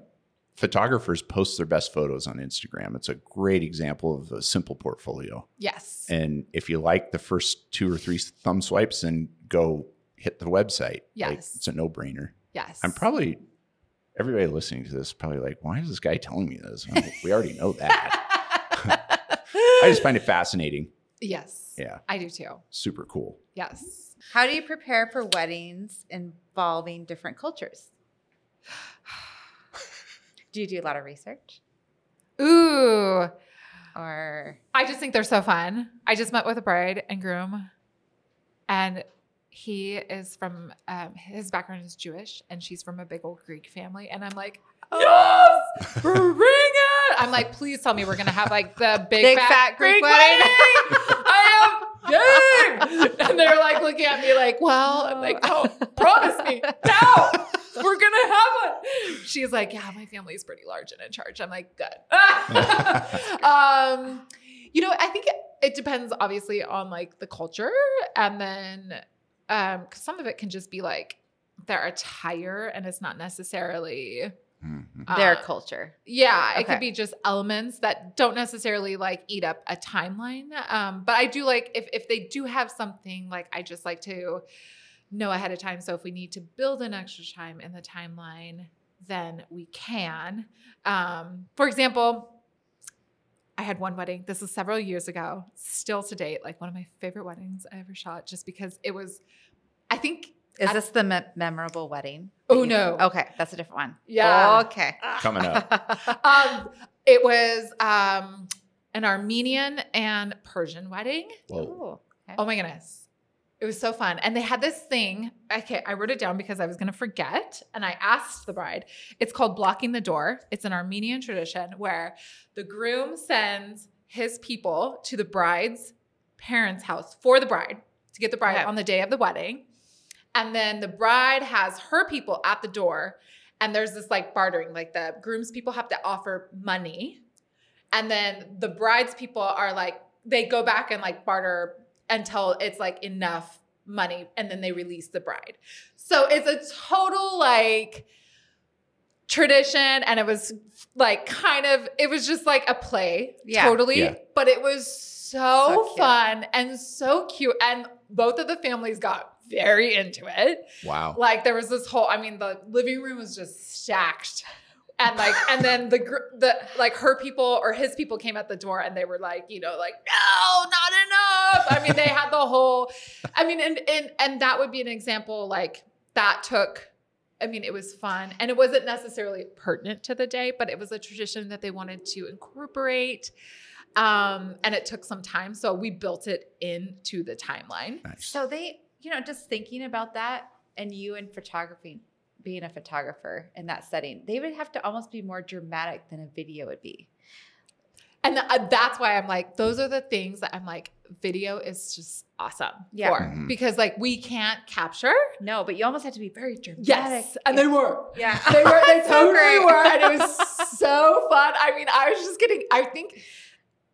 photographers post their best photos on Instagram. It's a great example of a simple portfolio. yes. And if you like the first two or three thumb swipes, then go hit the website. Like, Yes. it's a no brainer. yes. I'm probably everybody listening to this is probably like, why is this guy telling me this? Like, we already know that. I just find it fascinating. Yes. Yeah, I do too. super cool. Yes. How do you prepare for weddings involving different cultures? Do you do a lot of research? Ooh. Or I just think they're so fun. I just met with a bride and groom, and he is from um, his background is Jewish, and she's from a big old Greek family. And I'm like, yes, bring it! I'm like, please tell me we're gonna have like the big, Big fat, fat Greek Greek, wedding. wedding. I am game. And they're like looking at me like, well, I'm like, no, promise me, no, we're gonna have one. She's like, yeah, my family's pretty large and in charge. I'm like, good. um, you know, I think it, it depends obviously on like the culture, and then um, 'cause some of it can just be like their attire, and it's not necessarily Mhm. their uh, culture. yeah, it could be just elements that don't necessarily like eat up a timeline. Um, but I do like if if they do have something like I just like to know ahead of time. So if we need to build an extra time in the timeline, then we can. Um, for example, I had one wedding. This is several years ago, still to date, like one of my favorite weddings I ever shot, just because it was. I think. Is I- this the me- memorable wedding? Oh, that you- no. Okay, that's a different one. Yeah. Okay. Coming up. um, it was um, an Armenian and Persian wedding. Whoa. Ooh, okay. Oh my goodness. It was so fun. And they had this thing. Okay, I wrote it down because I was going to forget. And I asked the bride. It's called blocking the door. It's an Armenian tradition where the groom sends his people to the bride's parents' house for the bride to get the bride Okay. on the day of the wedding. And then the bride has her people at the door. And there's this like bartering, like the groom's people have to offer money. And then the bride's people are like, they go back and like barter until it's like enough money and then they release the bride. So it's a total like tradition and it was like kind of it was just like a play Yeah. totally Yeah. but it was so, So fun and so cute and both of the families got very into it Wow. like there was this whole i mean the living room was just stacked and like and then the gr- the like her people or his people came at the door and they were like you know like no not enough. I mean they had the whole i mean and and and that would be an example like that took i mean it was fun. And it wasn't necessarily pertinent to the day but it was a tradition that they wanted to incorporate um and it took some time. So we built it into the timeline. Nice. So they, you know, just thinking about that and you in photography, being a photographer in that setting, they would have to almost be more dramatic than a video would be. And that's why I'm like, those are the things that I'm like, video is just awesome Yeah. for Mhm. because like we can't capture. No, but you almost have to be very dramatic. Yes, and they were. yeah. They were. They So totally great. were, and it was so fun. I mean, I was just getting. I think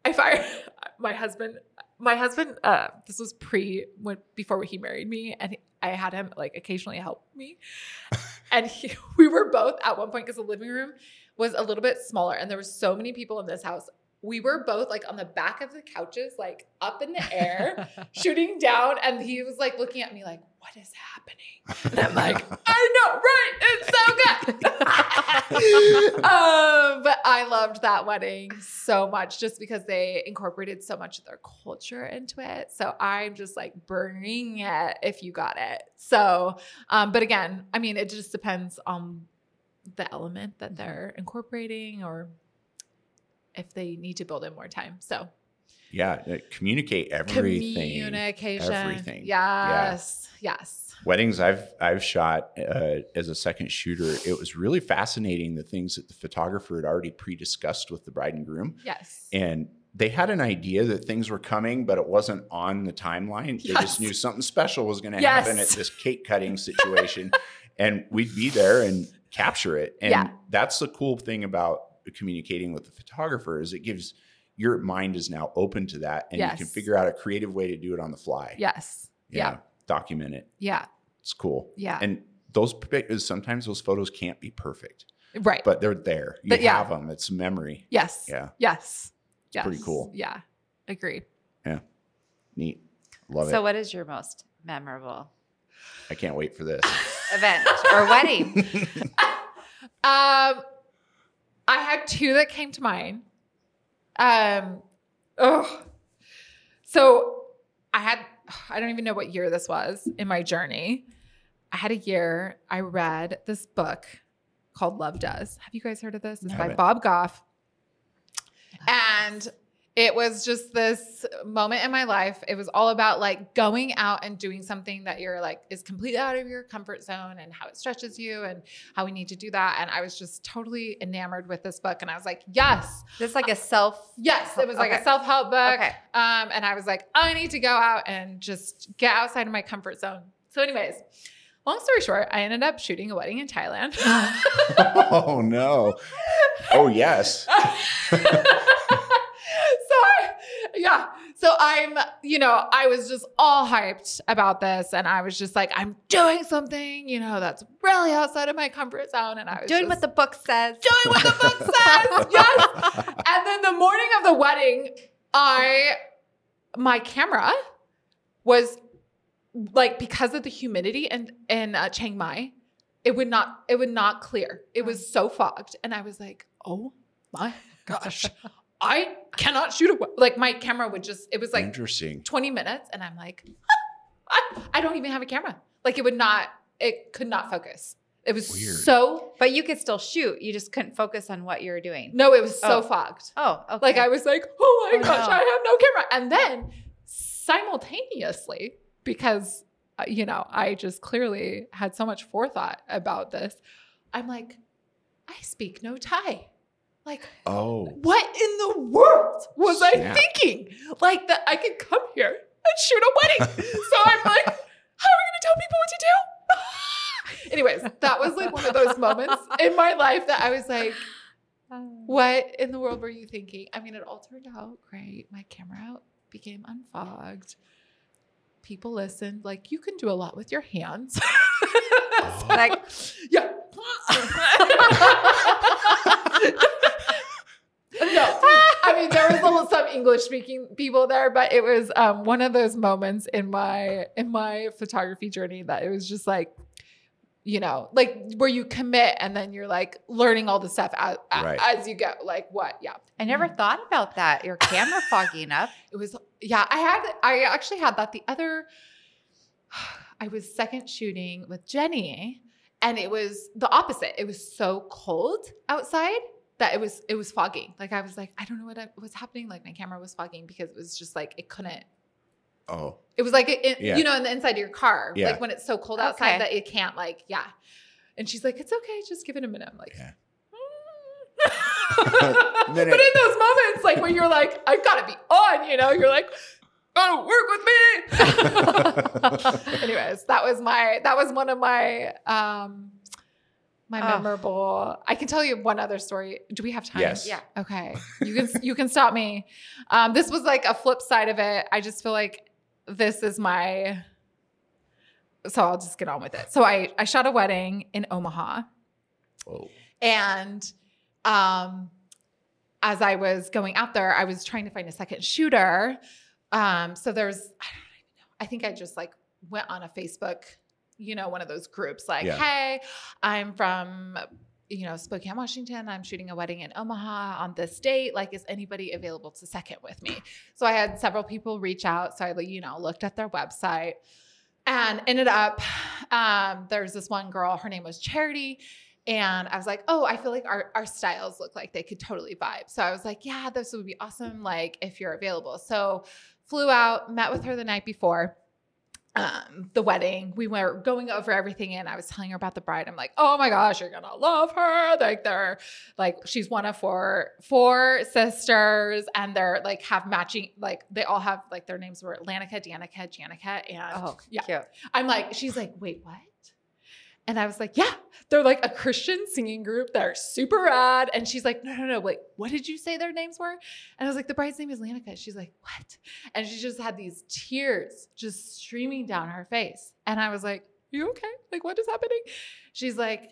if I, my husband, my husband, uh, this was pre when before he married me, and I had him like occasionally help me, and he, we were both at one point because the living room was a little bit smaller, and there were so many people in this house. We were both like on the back of the couches, like up in the air, shooting down, and he was like looking at me like, "What is happening?" And I'm like, I know, right? It's so good. um, but I loved that wedding so much just because they incorporated so much of their culture into it. So I'm just like burning it if you got it. So, um, but again, I mean, it just depends on the element that they're incorporating or if they need to build in more time. So Yeah. uh, Communicate everything. communication. everything. Yeah. Yes. Yes. weddings I've I've shot uh, as a second shooter, it was really fascinating the things that the photographer had already pre-discussed with the bride and groom, Yes. and they had an idea that things were coming, but it wasn't on the timeline. They Yes. just knew something special was going to Yes. happen at this cake cutting situation, and we'd be there and capture it. And Yeah. that's the cool thing about communicating with the photographer is it gives your mind is now open to that, and you can figure out a creative way to do it on the fly. Yes. Yeah. document it. Yeah. It's cool. Yeah. And those sometimes those photos can't be perfect, Right. but they're there. You But yeah. have them. It's memory. yes. Yeah. Yes. Yes. pretty cool. Yeah. Agree. Yeah. Neat. Love so, it. So what is your most memorable I can't wait for this. event or wedding? Um, I had two that came to mind. Um, oh, so I had I don't even know what year this was in my journey. I had a year I read this book called Love Does. Have you guys heard of this? It's by Bob Goff. And it was just this moment in my life. It was all about like going out and doing something that you're like is completely out of your comfort zone and how it stretches you and how we need to do that. And I was just totally enamored with this book. And I was like, yes, This like a self. yes. It was like Okay. a self help book. Okay. Um, and I was like, I need to go out and just get outside of my comfort zone. So, anyways, long story short, I ended up shooting a wedding in Thailand. oh no. Oh yes. yeah. So i'm you know i was just all hyped about this and i was just like i'm doing something you know that's really outside of my comfort zone and i was Doing just what the book says. doing what the book says yes. And then the morning of the wedding i my camera was like because of the humidity and in uh, chiang mai it would not it would not clear. It was so fogged and i was like oh my gosh i cannot shoot a like my camera would just it was like Interesting. 20 minutes and i'm like I, I don't even have a camera like it would not it could not focus it was Weird. so But you could still shoot. You just couldn't focus on what you were doing. no it was so Oh. fogged Oh, okay. like I was like, oh my Oh, gosh, no. I have no camera. And then simultaneously, because uh, you know, I just clearly had so much forethought about this, I'm like, I speak no Thai. Like, Oh. what in the world was I thinking? Like that I could come here and shoot a wedding. so I'm like, how are we gonna tell people what to do? Anyways, that was like one of those moments in my life that I was like, um, what in the world were you thinking? I mean, it all turned out great. My camera became unfogged. People listened. Like, you can do a lot with your hands. Like, yeah. No, I mean there was little some English speaking people there, but it was um, one of those moments in my in my photography journey that it was just like, you know, like where you commit and then you're like learning all the stuff as, Right. as you go. Like what? Yeah, I never thought about that. Your camera fogging up. it was. Yeah, I had. I actually had that the other. I was second shooting with Jenny, and it was the opposite. It was so cold outside that it was it was foggy. Like I was like, I don't know what I, was happening. Like my camera was fogging because it was just like it couldn't. Oh, It was like it, it- Yeah. you know in the inside of your car, Yeah. like when it's so cold outside Okay. that it can't like yeah. And she's like, it's okay, just give it a minute. I'm like. Yeah. but in those moments, like when you're like, I've gotta be on, you know, you're like, oh, work with me. Anyways, that was my that was one of my um my Oh. memorable. I can tell you one other story. Do we have time? Yes. Yeah. Okay. You can you can stop me. Um, this was like a flip side of it. I just feel like this is my so I'll just get on with it. So I I shot a wedding in Omaha. oh, And um, as I was going out there, I was trying to find a second shooter. Um, so there's, I don't even know. I think I just like went on a Facebook, you know, one of those groups like, Yeah. hey, I'm from, you know, Spokane, Washington. I'm shooting a wedding in Omaha on this date. Like, is anybody available to second with me? So I had several people reach out. So I, you know, looked at their website and ended up, um, there's this one girl, her name was Charity. And I was like, oh, I feel like our, our styles look like they could totally vibe. So I was like, yeah, this would be awesome. Like if you're available. So flew out, met with her the night before um, the wedding. We were going over everything and I was telling her about the bride. I'm like, oh my gosh, you're gonna love her. Like they're like she's one of four four sisters and they're like have matching like they all have like their names were Lanica, Danica, Janica, and Oh, yeah. cute. I'm like, she's like, wait, what? And I was like, yeah, they're like a Christian singing group. They're super rad. And she's like, no, no, no, wait, what did you say their names were? And I was like, the bride's name is Lanica. She's like, what? And she just had these tears just streaming down her face. And I was like, you okay? Like, what is happening? She's like,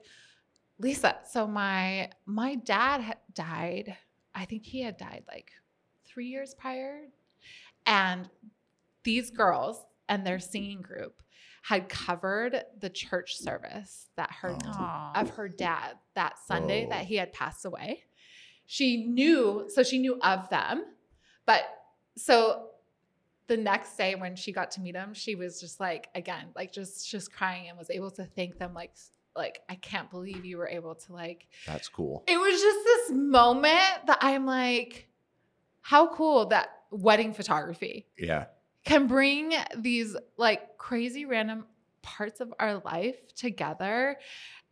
Lisa, so my my dad had died. I think he had died like three years prior. And these girls and their singing group had covered the church service that her Oh. Of her dad that Sunday Oh. that he had passed away. She knew, so she knew of them, but so the next day when she got to meet him, she was just like again, like just just crying and was able to thank them like like I can't believe you were able to like that's cool. it was just this moment that I'm like how cool that wedding photography Yeah. Can bring these like crazy random parts of our life together.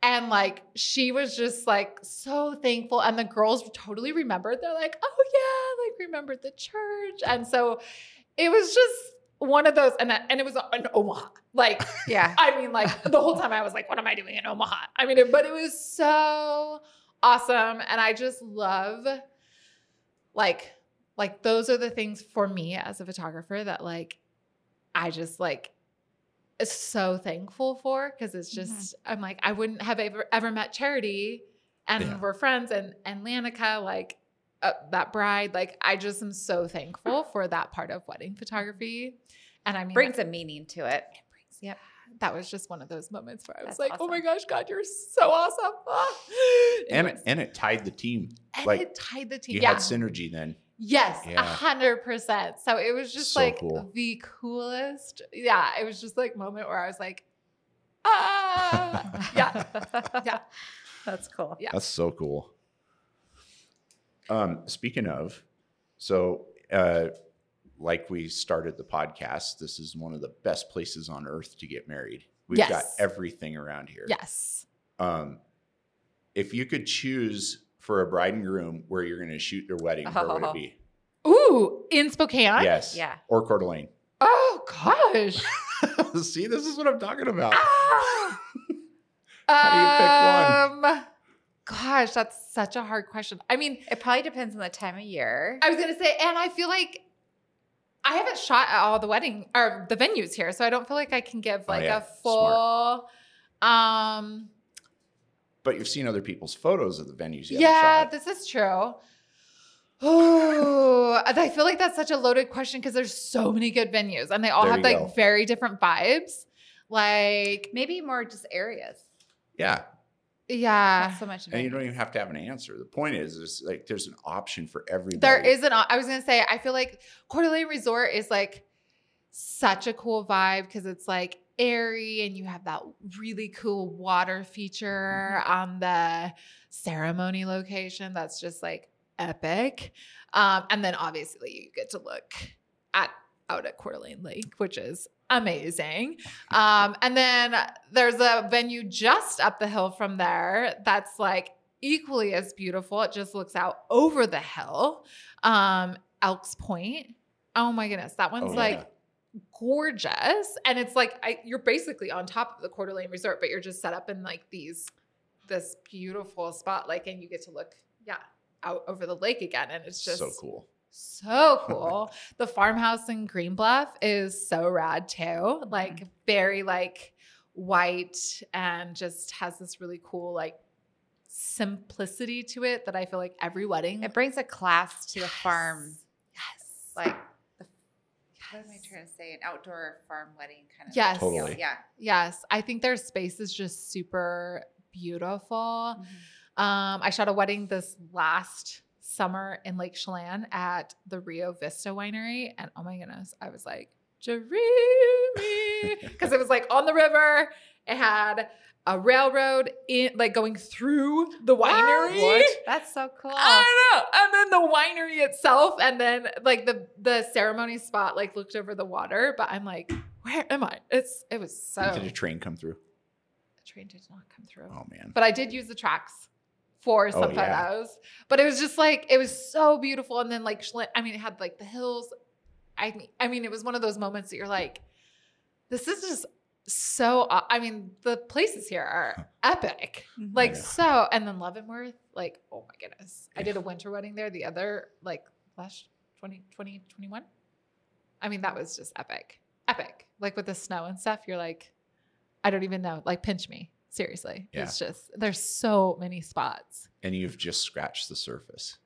And like she was just like so thankful. And the girls totally remembered. They're like, oh yeah, like remembered the church. And so it was just one of those, and, and it was in Omaha. Like, Yeah. I mean, like the whole time I was like, what am I doing in Omaha? I mean, it, but it was so awesome. And I just love like, like those are the things for me as a photographer that like, I just like is so thankful for because it's just, I'm like, I wouldn't have ever, ever met Charity and Yeah. we're friends and, and Lanica, like uh, that bride, like I just am so thankful for that part of wedding photography. And I mean, Brings a meaning to it. it brings Yep. that was just one of those moments where I was That's like, "Oh my gosh, God, you're so awesome!" And Anyways, and it tied the team. and like, it tied the team. You Yeah, had synergy then. Yes, a hundred percent. So it was just So like cool. the coolest. Yeah, it was just like moment where I was like, "Ah, yeah, yeah." That's cool. Yeah. That's so cool. Um, speaking of, so uh, like we started the podcast, this is one of the best places on earth to get married. We've got everything around here. Yes. Um, if you could choose for a bride and groom where you're going to shoot your wedding, where would Oh. it be? Ooh, in Spokane. Yes. Yeah. Or Coeur d'Alene. Oh gosh. See, this is what I'm talking about. Ah. How Um, Gosh, that's such a hard question. I mean, It probably depends on the time of year. I was gonna say, and I feel like I haven't shot at all the wedding or the venues here, so I don't feel like I can give Oh, like yeah. a full Um, But you've seen other people's photos of the venues. You yeah, shot. this is true. Oh, I feel like that's such a loaded question because there's so many good venues and they all There have you like go. very different vibes. Like, Maybe more just areas. yeah. yeah, Not so much. And you don't even have to have an answer. The point is, is like there's an option for everybody. There is an. I was gonna say. I feel like Coeur d'Alene Resort is like such a cool vibe because it's like airy and you have that really cool water feature Mm-hmm. on the ceremony location. That's just like epic. Um, and then obviously you get to look at out at Coeur d'Alene Lake, which is amazing. Um, and then there's a venue just up the hill from there that's like equally as beautiful. It just looks out over the hill. Um, Elks Point. Oh my goodness, that one's Oh, like yeah. Gorgeous, and it's like I, you're basically on top of the Coeur d'Alene Resort, but you're just set up in like these this beautiful spot, like, and you get to look, yeah, out over the lake again, and it's just so cool. so cool. the farmhouse in Green Bluff is so rad too. Like mm-hmm. very like white and just has this really cool like simplicity to it that I feel like every wedding It brings a class to the farm, Yes. like the, what am I trying to say? An outdoor farm wedding kind of. Yes. feel. Totally. Yeah. Yes. I think their space is just super beautiful. Mhm. Um, I shot a wedding this last summer in Lake Chelan at the Rio Vista Winery, and oh my goodness, I was like, dreamy, because it was like on the river. It had a railroad in, like going through the winery. What? That's so cool. I know. And then the winery itself, and then like the the ceremony spot, like looked over the water. But I'm like, where am I? It's it was so. Did a train come through? A train did not come through. Oh man. But I did use the tracks for oh, some Oh, yeah. photos. But it was just like it was so beautiful. And then like I mean, it had like the hills. I mean, I mean, it was one of those moments that you're like, this is just so. Uh, I mean, the places here are epic. Like Yeah. so, and then Leavenworth, like oh my goodness, I did a winter wedding there the other like last 20, 20, 21. I mean, that was just epic, epic. Like with the snow and stuff, you're like, I don't even know. Like pinch me, seriously. Yeah. It's just there's so many spots. And you've just scratched the surface.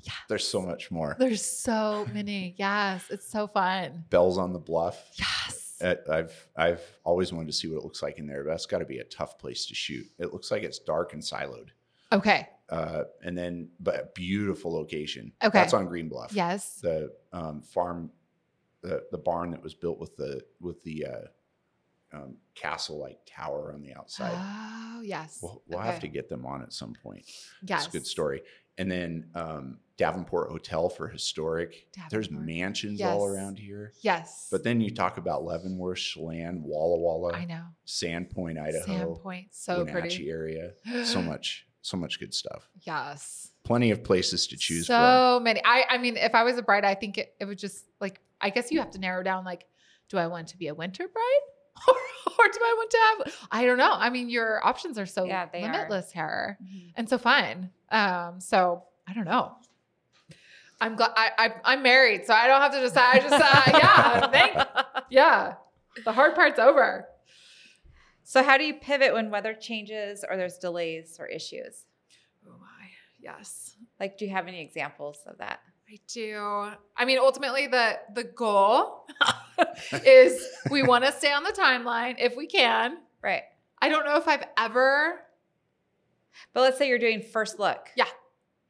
Yeah, There's so much more. there's so many. Yes, it's so fun. Bella on the Bluff. Yes. I've I've always wanted to see what it looks like in there, but that's got to be a tough place to shoot. It looks like it's dark and siloed, Okay. uh, and then but a beautiful location. Okay. that's on Green Bluff. Yes. the um, farm, the the barn that was built with the with the uh, um, castle like tower on the outside. Oh yes. We'll, we'll have to get them on at some point. Yes. It's a good story. And then um, Davenport Hotel for historic. There's Davenport. mansions all around here. Yes. But then you talk about Leavenworth, Chelan, Walla Walla, I know. Sandpoint, Idaho, Sandpoint, so Wenatchee pretty. area. So much, so much good stuff. Yes. Plenty of places to choose from. so many. I I mean, if I was a bride, I think it, it would just like I guess you have to narrow down like, do I want to be a winter bride? or, or do I want to have I don't know. I mean, your options are so Yeah, they are. limitless here Mhm. and so fun. Um, so I don't know. I'm glad I, I I'm married, so I don't have to decide. I just uh, yeah, thank yeah. The hard part's over. So, how do you pivot when weather changes or there's delays or issues? Oh my, yes. Like, do you have any examples of that? I do. I mean, ultimately, the the goal is we want to stay on the timeline if we can. Right. I don't know if I've ever. But let's say you're doing first look. Yeah.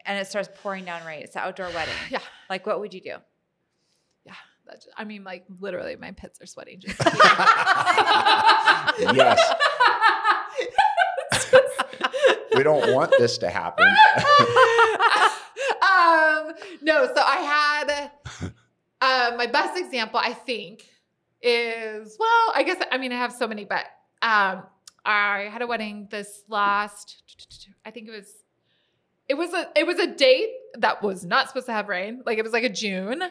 And it starts pouring down rain. It's an outdoor wedding. Yeah, Like, what would you do? yeah. That just, I mean, like literally, my pits are sweating. Just yes, we don't want this to happen. um, no, so I had uh, my best example, I think, is well, I guess I mean I have so many, but um, I had a wedding this last. I think it was. It was a it was a date that was not supposed to have rain. Like it was like a June.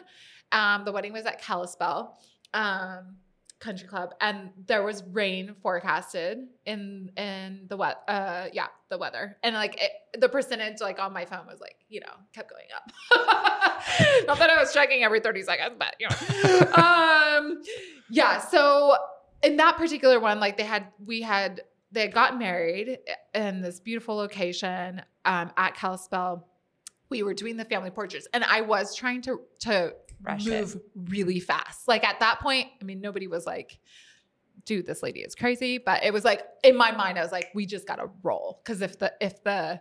Um, the wedding was at Kalispell um, Country Club, and there was rain forecasted in in the wet uh yeah the weather, and like it, the percentage like on my phone was like you know kept going up. not that I was checking every thirty seconds, but you know, um, yeah. So in that particular one, like they had we had they had gotten married in this beautiful location um, at Kalispell. We were doing the family portraits, and I was trying to to Rush move it. really fast. Like at that point, I mean, nobody was like, "Dude, this lady is crazy," but it was like in my mind, I was like, "We just gotta roll," because if the if the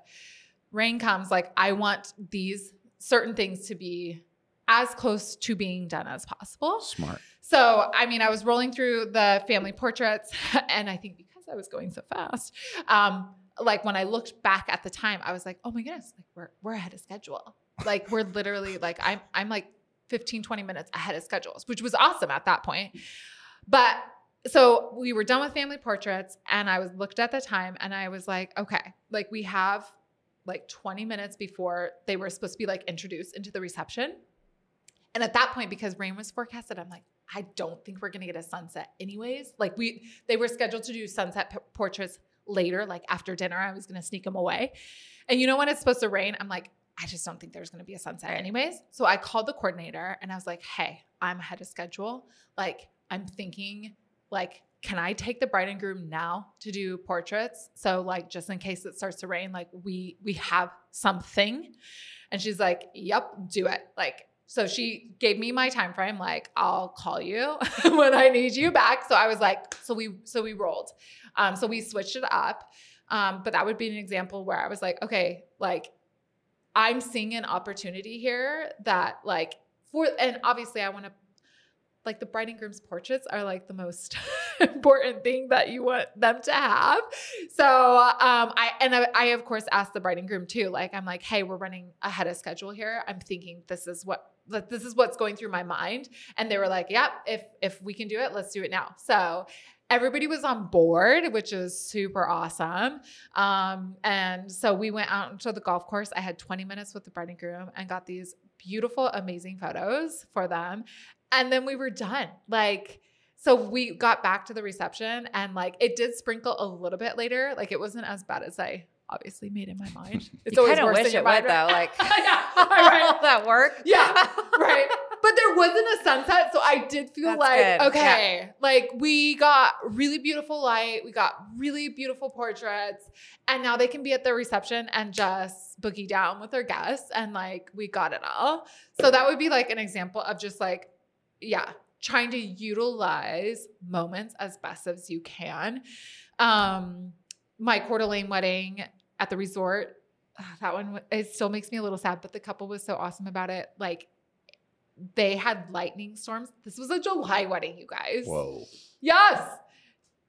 rain comes, like I want these certain things to be as close to being done as possible. Smart. So, I mean, I was rolling through the family portraits, and I think because I was going so fast, um, like when I looked back at the time, I was like, oh my goodness, like we're we're ahead of schedule. Like we're literally like I'm I'm like 15, 20 minutes ahead of schedules, which was awesome at that point. But so we were done with family portraits, and I was looked at the time and I was like, okay, like we have like 20 minutes before they were supposed to be like introduced into the reception. And at that point, because rain was forecasted, I'm like, I don't think we're gonna get a sunset anyways. Like we they were scheduled to do sunset p- portraits later, like after dinner. I was gonna sneak them away. And you know when it's supposed to rain, I'm like, I just don't think there's gonna be a sunset Right. anyways. So I called the coordinator and I was like, hey, I'm ahead of schedule. Like, I'm thinking, like, can I take the bride and groom now to do portraits? So like just in case it starts to rain, like we we have something. And she's like, Yep, do it. Like, so she gave me my time frame, like, I'll call you when I need you back. So I was like, so we so we rolled. Um, so we switched it up. Um, but that would be an example where I was like, okay, like I'm seeing an opportunity here that like for and obviously I want to like the bride and groom's portraits are like the most important thing that you want them to have. So um I and I, I of course asked the bride and groom too. Like I'm like, hey, we're running ahead of schedule here. I'm thinking this is what like, this is what's going through my mind. And they were like, yep, if if we can do it, let's do it now. So everybody was on board, which is super awesome. Um, and so we went out to the golf course. I had 20 minutes with the bride and groom and got these beautiful, amazing photos for them. And then we were done. Like, so we got back to the reception and like it did sprinkle a little bit later. Like it wasn't as bad as I obviously made in my mind. It's you always kind of worse wish in your it would mind, though. right? Like yeah, all right. that work. Yeah, right. But there wasn't a sunset, so I did feel That's like good. okay, like we got really beautiful light, we got really beautiful portraits, and now they can be at the reception and just boogie down with their guests, and like we got it all. So that would be like an example of just like, yeah, trying to utilize moments as best as you can. Um, my Coeur d'Alene wedding at the resort ah, that one it still makes me a little sad but the couple was so awesome about it like they had lightning storms this was a july wedding you guys Whoa. yes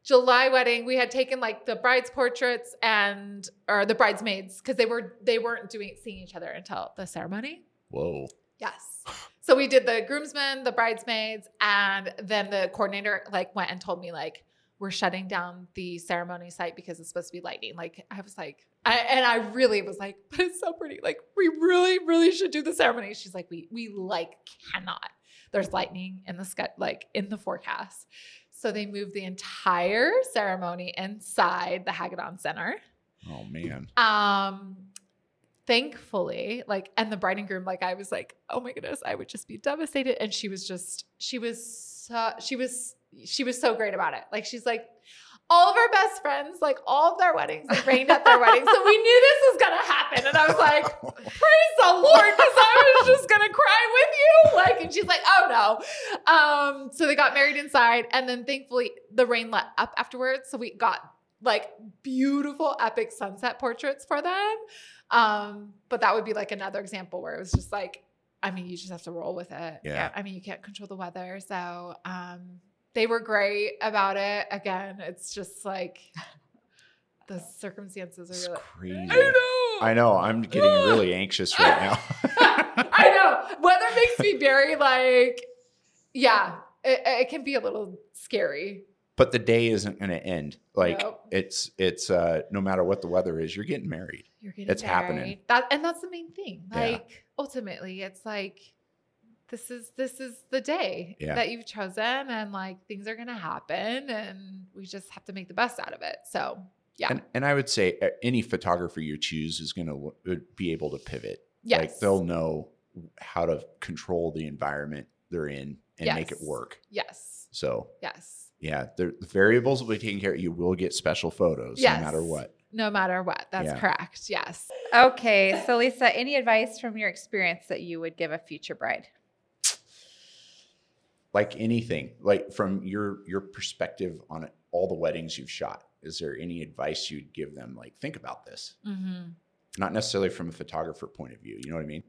july wedding we had taken like the brides portraits and or the bridesmaids because they were they weren't doing seeing each other until the ceremony Whoa. Yes. So we did the groomsmen, the bridesmaids, and then the coordinator like went and told me like we're shutting down the ceremony site because it's supposed to be lightning. Like I was like, I, and I really was like, but it's so pretty. Like we really, really should do the ceremony. She's like, we we like cannot. There's lightning in the sky, like in the forecast. So they moved the entire ceremony inside the Hagadone Center. Oh man. Um, thankfully, like, and the bride and groom, like, I was like, oh my goodness, I would just be devastated. And she was just, she was so, she was, she was so great about it. Like, she's like, all of our best friends, like all of their weddings, it rained at their weddings. So we knew this was gonna happen. And I was like, praise the Lord, because I was just gonna cry with you. Like, and she's like, oh no. Um, so they got married inside, and then thankfully the rain let up afterwards. So we got like beautiful epic sunset portraits for them. Um, but that would be like another example where it was just like, I mean, you just have to roll with it. Yeah. I mean, you can't control the weather. So um they were great about it. Again, it's just like the circumstances are really crazy. I know. I know. I'm getting really anxious right now. I know. Weather makes me very like, yeah, it, it can be a little scary. but the day isn't going to end. Like Nope. it's it's uh no matter what the weather is, you're getting married. You're getting It's happening. That and that's the main thing. Yeah. Like ultimately, it's like this is this is the day Yeah. that you've chosen, and like things are gonna happen, and we just have to make the best out of it. So yeah, And and I would say uh, any photographer you choose is going to be able to pivot. yes, Like they'll know how to control the environment they're in and make it work. yes, So yes. Yeah, the, the variables will be taken care of. You will get special photos Yes. no matter what. No matter what. That's Yeah. correct. Yes. Okay, so Lisa, any advice from your experience that you would give a future bride? Like anything, like from your your perspective on all the weddings you've shot, is there any advice you'd give them? Like, think about this. Mm-hmm. Not necessarily from a photographer point of view. You know what I mean?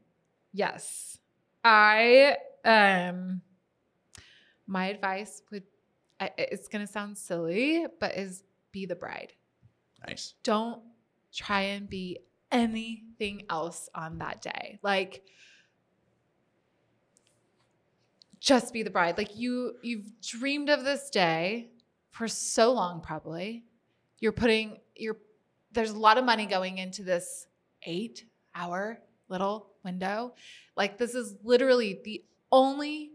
Yes. I um my advice would I- it's going to sound silly, but is be the bride. Nice. Don't try and be anything else on that day. Like just be the bride. Like you you've dreamed of this day for so long probably. You're putting you're there's a lot of money going into this 8 hour little window. Like this is literally the only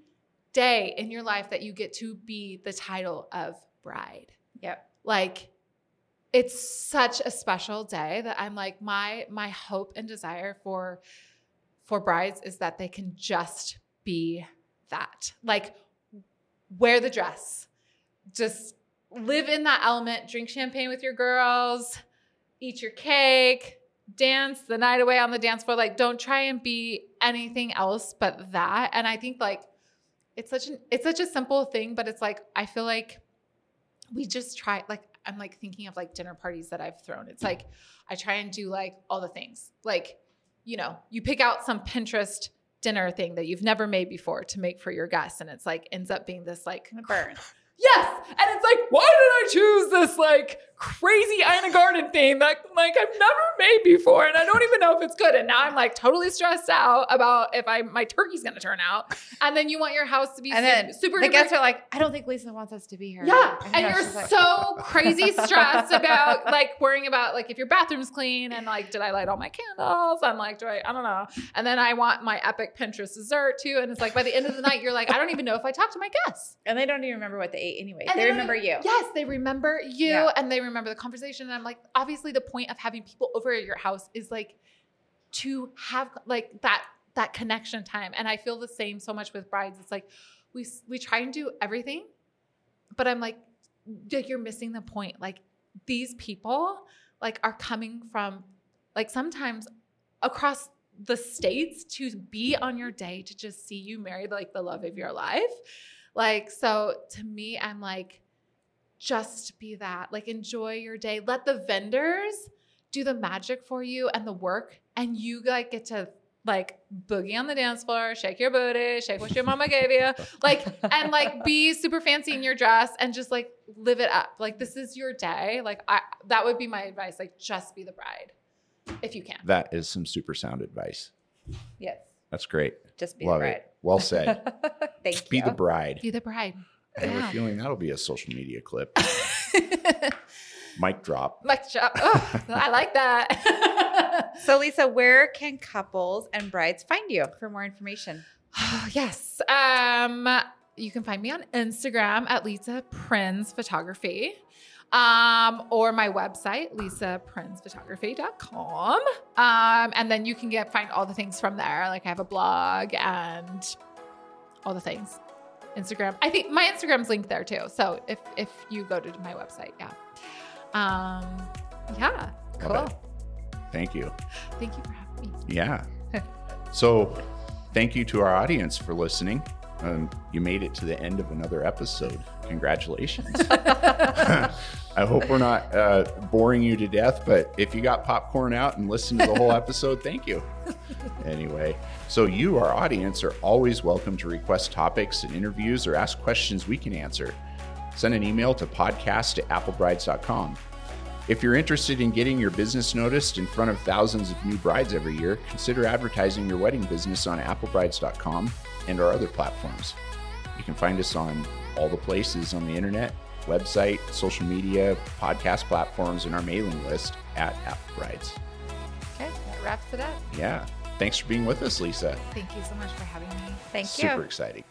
day in your life that you get to be the title of bride. Yep. Like it's such a special day that I'm like my my hope and desire for for brides is that they can just be that. Like wear the dress. Just live in that element, drink champagne with your girls, eat your cake, dance the night away on the dance floor. Like don't try and be anything else but that. And I think like it's such an it's such a simple thing, but it's like I feel like we just try like I'm like thinking of like dinner parties that I've thrown. It's like I try and do like all the things. Like, you know, you pick out some Pinterest dinner thing that you've never made before to make for your guests and it's like ends up being this like Burn. Yes. And it's like, why did I choose this like crazy Ina Garten thing that like I've never made before? And I don't even know if it's good. And now I'm like totally stressed out about if I my turkey's gonna turn out. And then you want your house to be And then super the guests are like, I don't think Lisa wants us to be here. yeah, I and you're like- so crazy stressed about like worrying about like if your bathroom's clean and like did I light all my candles? I'm like, do I? I don't know. And then I want my epic Pinterest dessert too. And it's like by the end of the night, you're like, I don't even know if I talked to my guests. and they don't even remember what they ate anyway. And they don't remember you. Yes, they remember you Yeah. and they remember the conversation. And I'm like, obviously, the point of having people over at your house is like to have like that that connection time. And I feel the same so much with brides. It's like we we try and do everything, but I'm like, like you're missing the point. Like these people like are coming from like sometimes across the states to be on your day to just see you marry like the love of your life. Like so to me I'm like just be that. Like enjoy your day. Let the vendors do the magic for you and the work and you like get to like boogie on the dance floor, shake your booty, shake what your mama gave you. Like and like be super fancy in your dress and just like live it up. Like this is your day. Like I that would be my advice. Like just be the bride if you can. That is some super sound advice. Yes. That's great. Just be Love the bride. it. Well said. Thank Be you. the bride. Be the bride. I have Yeah. a feeling that'll be a social media clip. Mic drop. Mic drop. Oh, I like that. so, Lisa, where can couples and brides find you for more information? Oh, yes. Um, you can find me on Instagram at Lisa Prins Photography. Um, or my website, lisaprinsphotography.com. Um, and then you can get find all the things from there. Like I have a blog and all the things. Instagram. I think my Instagram's linked there too. So if if you go to my website, yeah. Um, yeah. Cool. Thank you. Thank you for having me. Yeah. so, thank you to our audience for listening. Um, you made it to the end of another episode. Congratulations. I hope we're not uh, boring you to death, but if you got popcorn out and listened to the whole episode, thank you. Anyway, so you, our audience, are always welcome to request topics and interviews or ask questions we can answer. Send an email to podcast at applebrides.com. If you're interested in getting your business noticed in front of thousands of new brides every year, consider advertising your wedding business on applebrides.com and our other platforms. You can find us on all the places on the internet, website, social media, podcast platforms, and our mailing list at AppleBrides. Okay, that wraps it up. Yeah. Thanks for being with us, Lisa. Thank you so much for having me. Thank Super you. Super exciting.